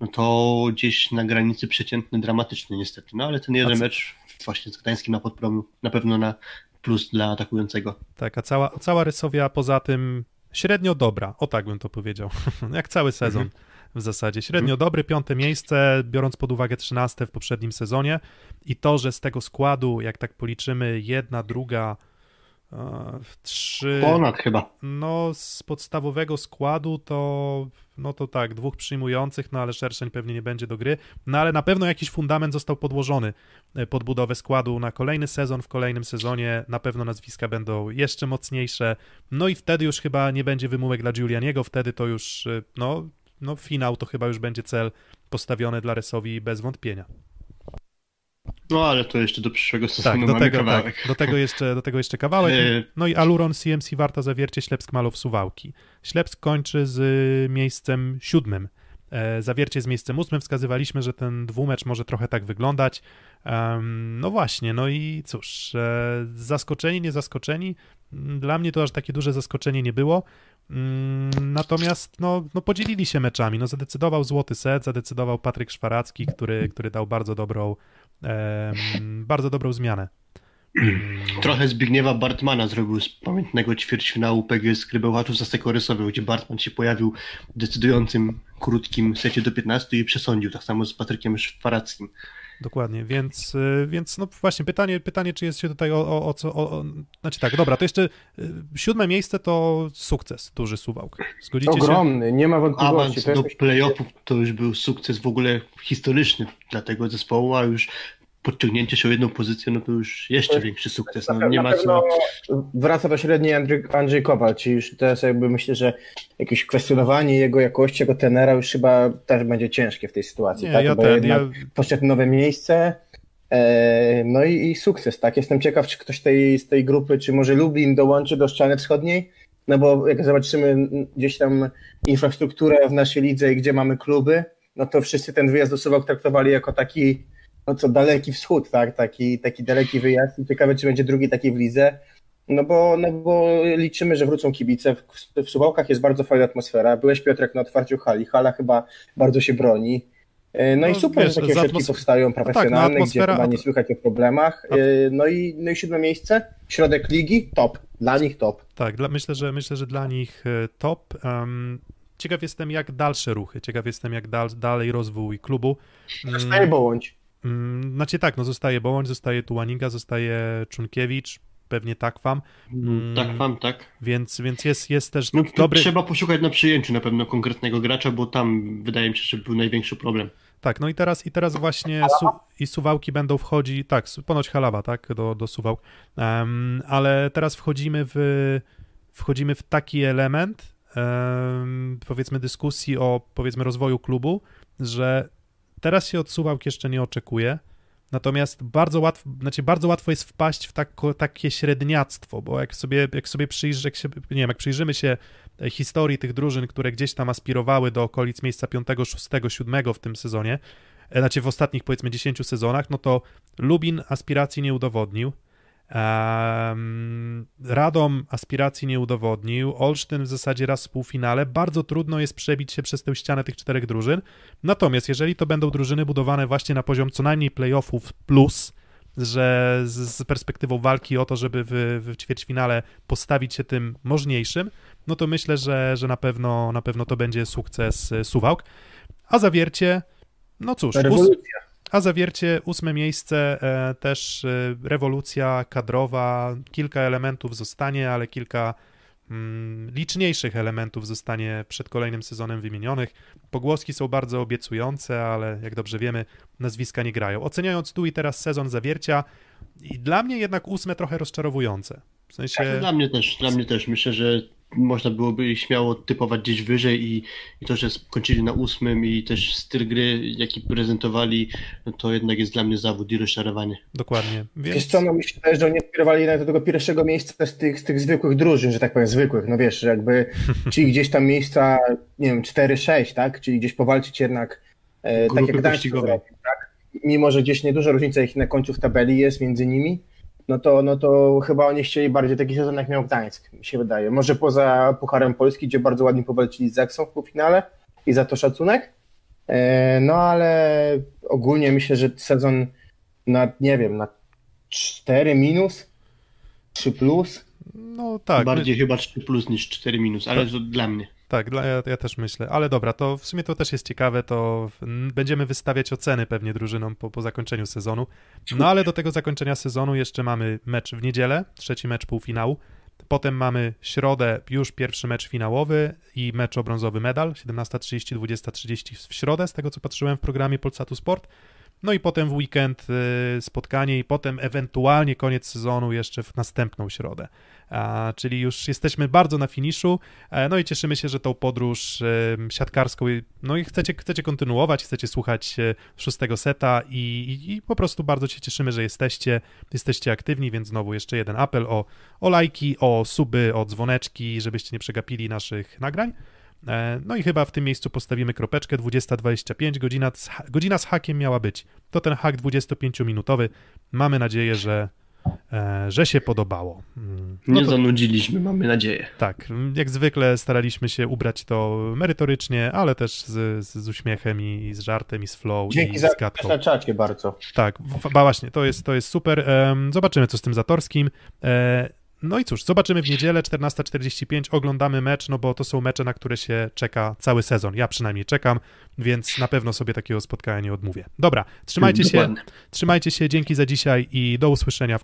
Speaker 4: no to gdzieś na granicy przeciętny, dramatyczny niestety. No ale ten jeden mecz właśnie z Gdańskim na podpromu na pewno na plus dla atakującego.
Speaker 3: Tak, a cała, cała Rysowia poza tym średnio dobra, o tak bym to powiedział, jak cały sezon. Mhm. W zasadzie średnio mhm. dobry, piąte miejsce, biorąc pod uwagę trzynaste w poprzednim sezonie i to, że z tego składu, jak tak policzymy, jedna, druga, Trzy.
Speaker 4: Ponad chyba.
Speaker 3: No, z podstawowego składu to, no to tak, dwóch przyjmujących, no ale Szerszeń pewnie nie będzie do gry. No ale na pewno jakiś fundament został podłożony e, pod budowę składu na kolejny sezon. W kolejnym sezonie na pewno nazwiska będą jeszcze mocniejsze. No i wtedy już chyba nie będzie wymówek dla Giulianiego, wtedy to już, e, no, no finał to chyba już będzie cel postawiony dla Resowi bez wątpienia.
Speaker 4: No ale to jeszcze do przyszłego sezonu
Speaker 3: tak, do
Speaker 4: mamy
Speaker 3: tego,
Speaker 4: kawałek.
Speaker 3: Tak, do, tego jeszcze, do tego jeszcze kawałek. No i Aluron CMC Warta Zawiercie Ślepsk Malow Suwałki. Ślepsk kończy z miejscem siódmym. E, Zawiercie z miejscem ósmym. Wskazywaliśmy, że ten dwumecz może trochę tak wyglądać. No właśnie, no i cóż, e, zaskoczeni, nie zaskoczeni. Mm, Dla mnie to aż takie duże zaskoczenie nie było. Mm, Natomiast no, no podzielili się meczami. No zadecydował złoty set, zadecydował Patryk Szwaracki, który, który dał bardzo dobrą, bardzo dobrą zmianę.
Speaker 4: Trochę Zbigniewa Bartmana zrobił z pamiętnego ćwierćfinału PGS Krybełchaczów za Sekorysowy, gdzie Bartman się pojawił w decydującym, krótkim secie do 15 i przesądził, tak samo z Patrykiem Szwarackim.
Speaker 3: Dokładnie, więc, y, więc no właśnie pytanie, pytanie czy jest się tutaj o, o, o co, o, o, znaczy tak, dobra, to jeszcze y, siódme miejsce to sukces, duży Suwałk, zgodzicie się?
Speaker 5: Ogromny, nie ma
Speaker 4: Awans
Speaker 5: wątpliwości. To
Speaker 4: do playoffów to już był sukces w ogóle historyczny dla tego zespołu, a już podciągnięcie się o jedną pozycję, no to już jeszcze większy sukces. No, nie ma co.
Speaker 5: wraca do średniej Andrzej, Andrzej Kowal, czyli już teraz jakby myślę, że jakieś kwestionowanie jego jakości, jego tenera już chyba też będzie ciężkie w tej sytuacji.
Speaker 3: Nie,
Speaker 5: tak?
Speaker 3: ja
Speaker 5: Bo
Speaker 3: ten,
Speaker 5: jednak
Speaker 3: ja,
Speaker 5: poszedł nowe miejsce, e, no i, i sukces, tak? Jestem ciekaw, czy ktoś tej, z tej grupy, czy może Lublin dołączy do ściany wschodniej, no bo jak zobaczymy gdzieś tam infrastrukturę w naszej lidze i gdzie mamy kluby, no to wszyscy ten wyjazd do Suwałk traktowali jako taki, no co, daleki wschód, tak? Taki, taki daleki wyjazd i ciekawe, czy będzie drugi taki w lidze. No bo, no bo liczymy, że wrócą kibice. W, w Suwałkach jest bardzo fajna atmosfera. Byłeś Piotrek na otwarciu hali. Hala chyba bardzo się broni. No,
Speaker 3: No,
Speaker 5: i super,
Speaker 3: wiesz,
Speaker 5: że takie ośrodki powstają profesjonalne,
Speaker 3: atmosfera-
Speaker 5: gdzie chyba nie słychać o problemach. E, No i, no i siódme miejsce, środek ligi, top. Dla nich top.
Speaker 3: tak, dla, myślę, że myślę, że dla nich e, top. Um, ciekaw jestem, jak dalsze ruchy, ciekaw jestem, jak dal, dalej rozwój klubu. Mm,
Speaker 5: Zostaje Bołądź.
Speaker 3: Mm, Znaczy tak, no zostaje Bołądź, zostaje Tułaninga, zostaje Czunkiewicz, pewnie Takwam, Mm.
Speaker 4: Tak, wam, tak.
Speaker 3: więc, więc jest, jest też
Speaker 4: No,
Speaker 3: dobry...
Speaker 4: Trzeba poszukać na przyjęciu na pewno konkretnego gracza, bo tam wydaje mi się, że był największy problem.
Speaker 3: Tak, no i teraz, i teraz właśnie su, i Suwałki będą wchodzi, tak, ponoć Halawa, tak, do, do Suwałk, Em, ale teraz wchodzimy w, wchodzimy w taki element, em, powiedzmy dyskusji o, powiedzmy rozwoju klubu, że teraz się od Suwałk jeszcze nie oczekuje, natomiast bardzo łatwo, znaczy bardzo łatwo jest wpaść w tako, takie średniactwo, bo jak sobie, jak sobie przyjrzy, jak się, nie wiem, jak przyjrzymy się e, historii tych drużyn, które gdzieś tam aspirowały do okolic miejsca 5, 6, 7 w tym sezonie, e, znaczy w ostatnich powiedzmy 10 sezonach, no to Lubin aspiracji nie udowodnił, Radom aspiracji nie udowodnił, Olsztyn w zasadzie raz w półfinale. Bardzo trudno jest przebić się przez tę ścianę tych czterech drużyn. Natomiast jeżeli to będą drużyny budowane właśnie na poziom co najmniej playoffów plus, że z, perspektywą walki o to, żeby w, w ćwierćfinale postawić się tym możniejszym, no to myślę, że, że na, pewno, na pewno to będzie sukces e, Suwałk. A zawiercie, no cóż,
Speaker 5: Rewolucja.
Speaker 3: A zawiercie ósme miejsce, e, też e, rewolucja kadrowa, kilka elementów zostanie, ale kilka mm, liczniejszych elementów zostanie przed kolejnym sezonem wymienionych. Pogłoski są bardzo obiecujące, ale jak dobrze wiemy, nazwiska nie grają. Oceniając tu i teraz sezon zawiercia, i dla mnie jednak ósme trochę rozczarowujące. W sensie...
Speaker 4: Tak, Dla mnie też, dla mnie też. Myślę, że można byłoby ich śmiało typować gdzieś wyżej i, i to, że skończyli na ósmym i też styl gry, jaki prezentowali, no to jednak jest dla mnie zawód i rozczarowanie.
Speaker 3: Dokładnie.
Speaker 5: Wiesz
Speaker 3: Więc...
Speaker 5: co, no wydaje, że oni aspirowali do tego pierwszego miejsca z tych, z tych zwykłych drużyn, że tak powiem, zwykłych, no wiesz, że jakby czyli gdzieś tam miejsca, nie wiem, 4-6, tak, czyli gdzieś powalczyć jednak e, tak jak Gdańsk tak, mimo że gdzieś nieduża różnica ich na końcu w tabeli jest między nimi, no to, no to chyba oni chcieli bardziej taki sezon jak miał Gdańsk, mi się wydaje, może poza Pucharem Polski, gdzie bardzo ładnie powalczyli z Zaksą w półfinale i za to szacunek, e, no ale ogólnie myślę, że sezon na, nie wiem, na 4 minus, 3 plus.
Speaker 3: No tak.
Speaker 4: Bardziej chyba 3 plus niż 4 minus, ale to dla mnie.
Speaker 3: Tak, dla, ja, ja też myślę. Ale dobra, to w sumie to też jest ciekawe, to będziemy wystawiać oceny pewnie drużynom po, po zakończeniu sezonu. No ale do tego zakończenia sezonu jeszcze mamy mecz w niedzielę, trzeci mecz półfinału. Potem mamy środę już pierwszy mecz finałowy i mecz o brązowy medal, 17.30, 20.30 w środę, z tego co patrzyłem w programie Polsatu Sport. No i potem w weekend y, spotkanie i potem ewentualnie koniec sezonu jeszcze w następną środę. Czyli już jesteśmy bardzo na finiszu, e, no i cieszymy się, że tą podróż siatkarską, no i chcecie, chcecie kontynuować, chcecie słuchać e, szóstego seta i, i, i po prostu bardzo się cieszymy, że jesteście, jesteście aktywni, więc znowu jeszcze jeden apel o, o lajki, o suby, o dzwoneczki, żebyście nie przegapili naszych nagrań. E, No i chyba w tym miejscu postawimy kropeczkę 20.25, godzina, godzina z hakiem miała być. To ten hak 25-minutowy. Mamy nadzieję, że, e, że się podobało. Mm,
Speaker 4: Nie
Speaker 3: to-
Speaker 4: zanudziliśmy, mamy nadzieję.
Speaker 3: tak, jak zwykle staraliśmy się ubrać to merytorycznie, ale też z, z, uśmiechem i, z żartem, i z flow,
Speaker 5: Dzięki
Speaker 3: i
Speaker 5: za
Speaker 3: z gadką.
Speaker 5: na czacie bardzo.
Speaker 3: Tak, właśnie, to jest, to jest super. Zobaczymy, co z tym Zatorskim. No i cóż, zobaczymy w niedzielę 14.45, oglądamy mecz, no bo to są mecze, na które się czeka cały sezon. Ja przynajmniej czekam, więc na pewno sobie takiego spotkania nie odmówię. Dobra, trzymajcie się, trzymajcie się, dzięki za dzisiaj i do usłyszenia w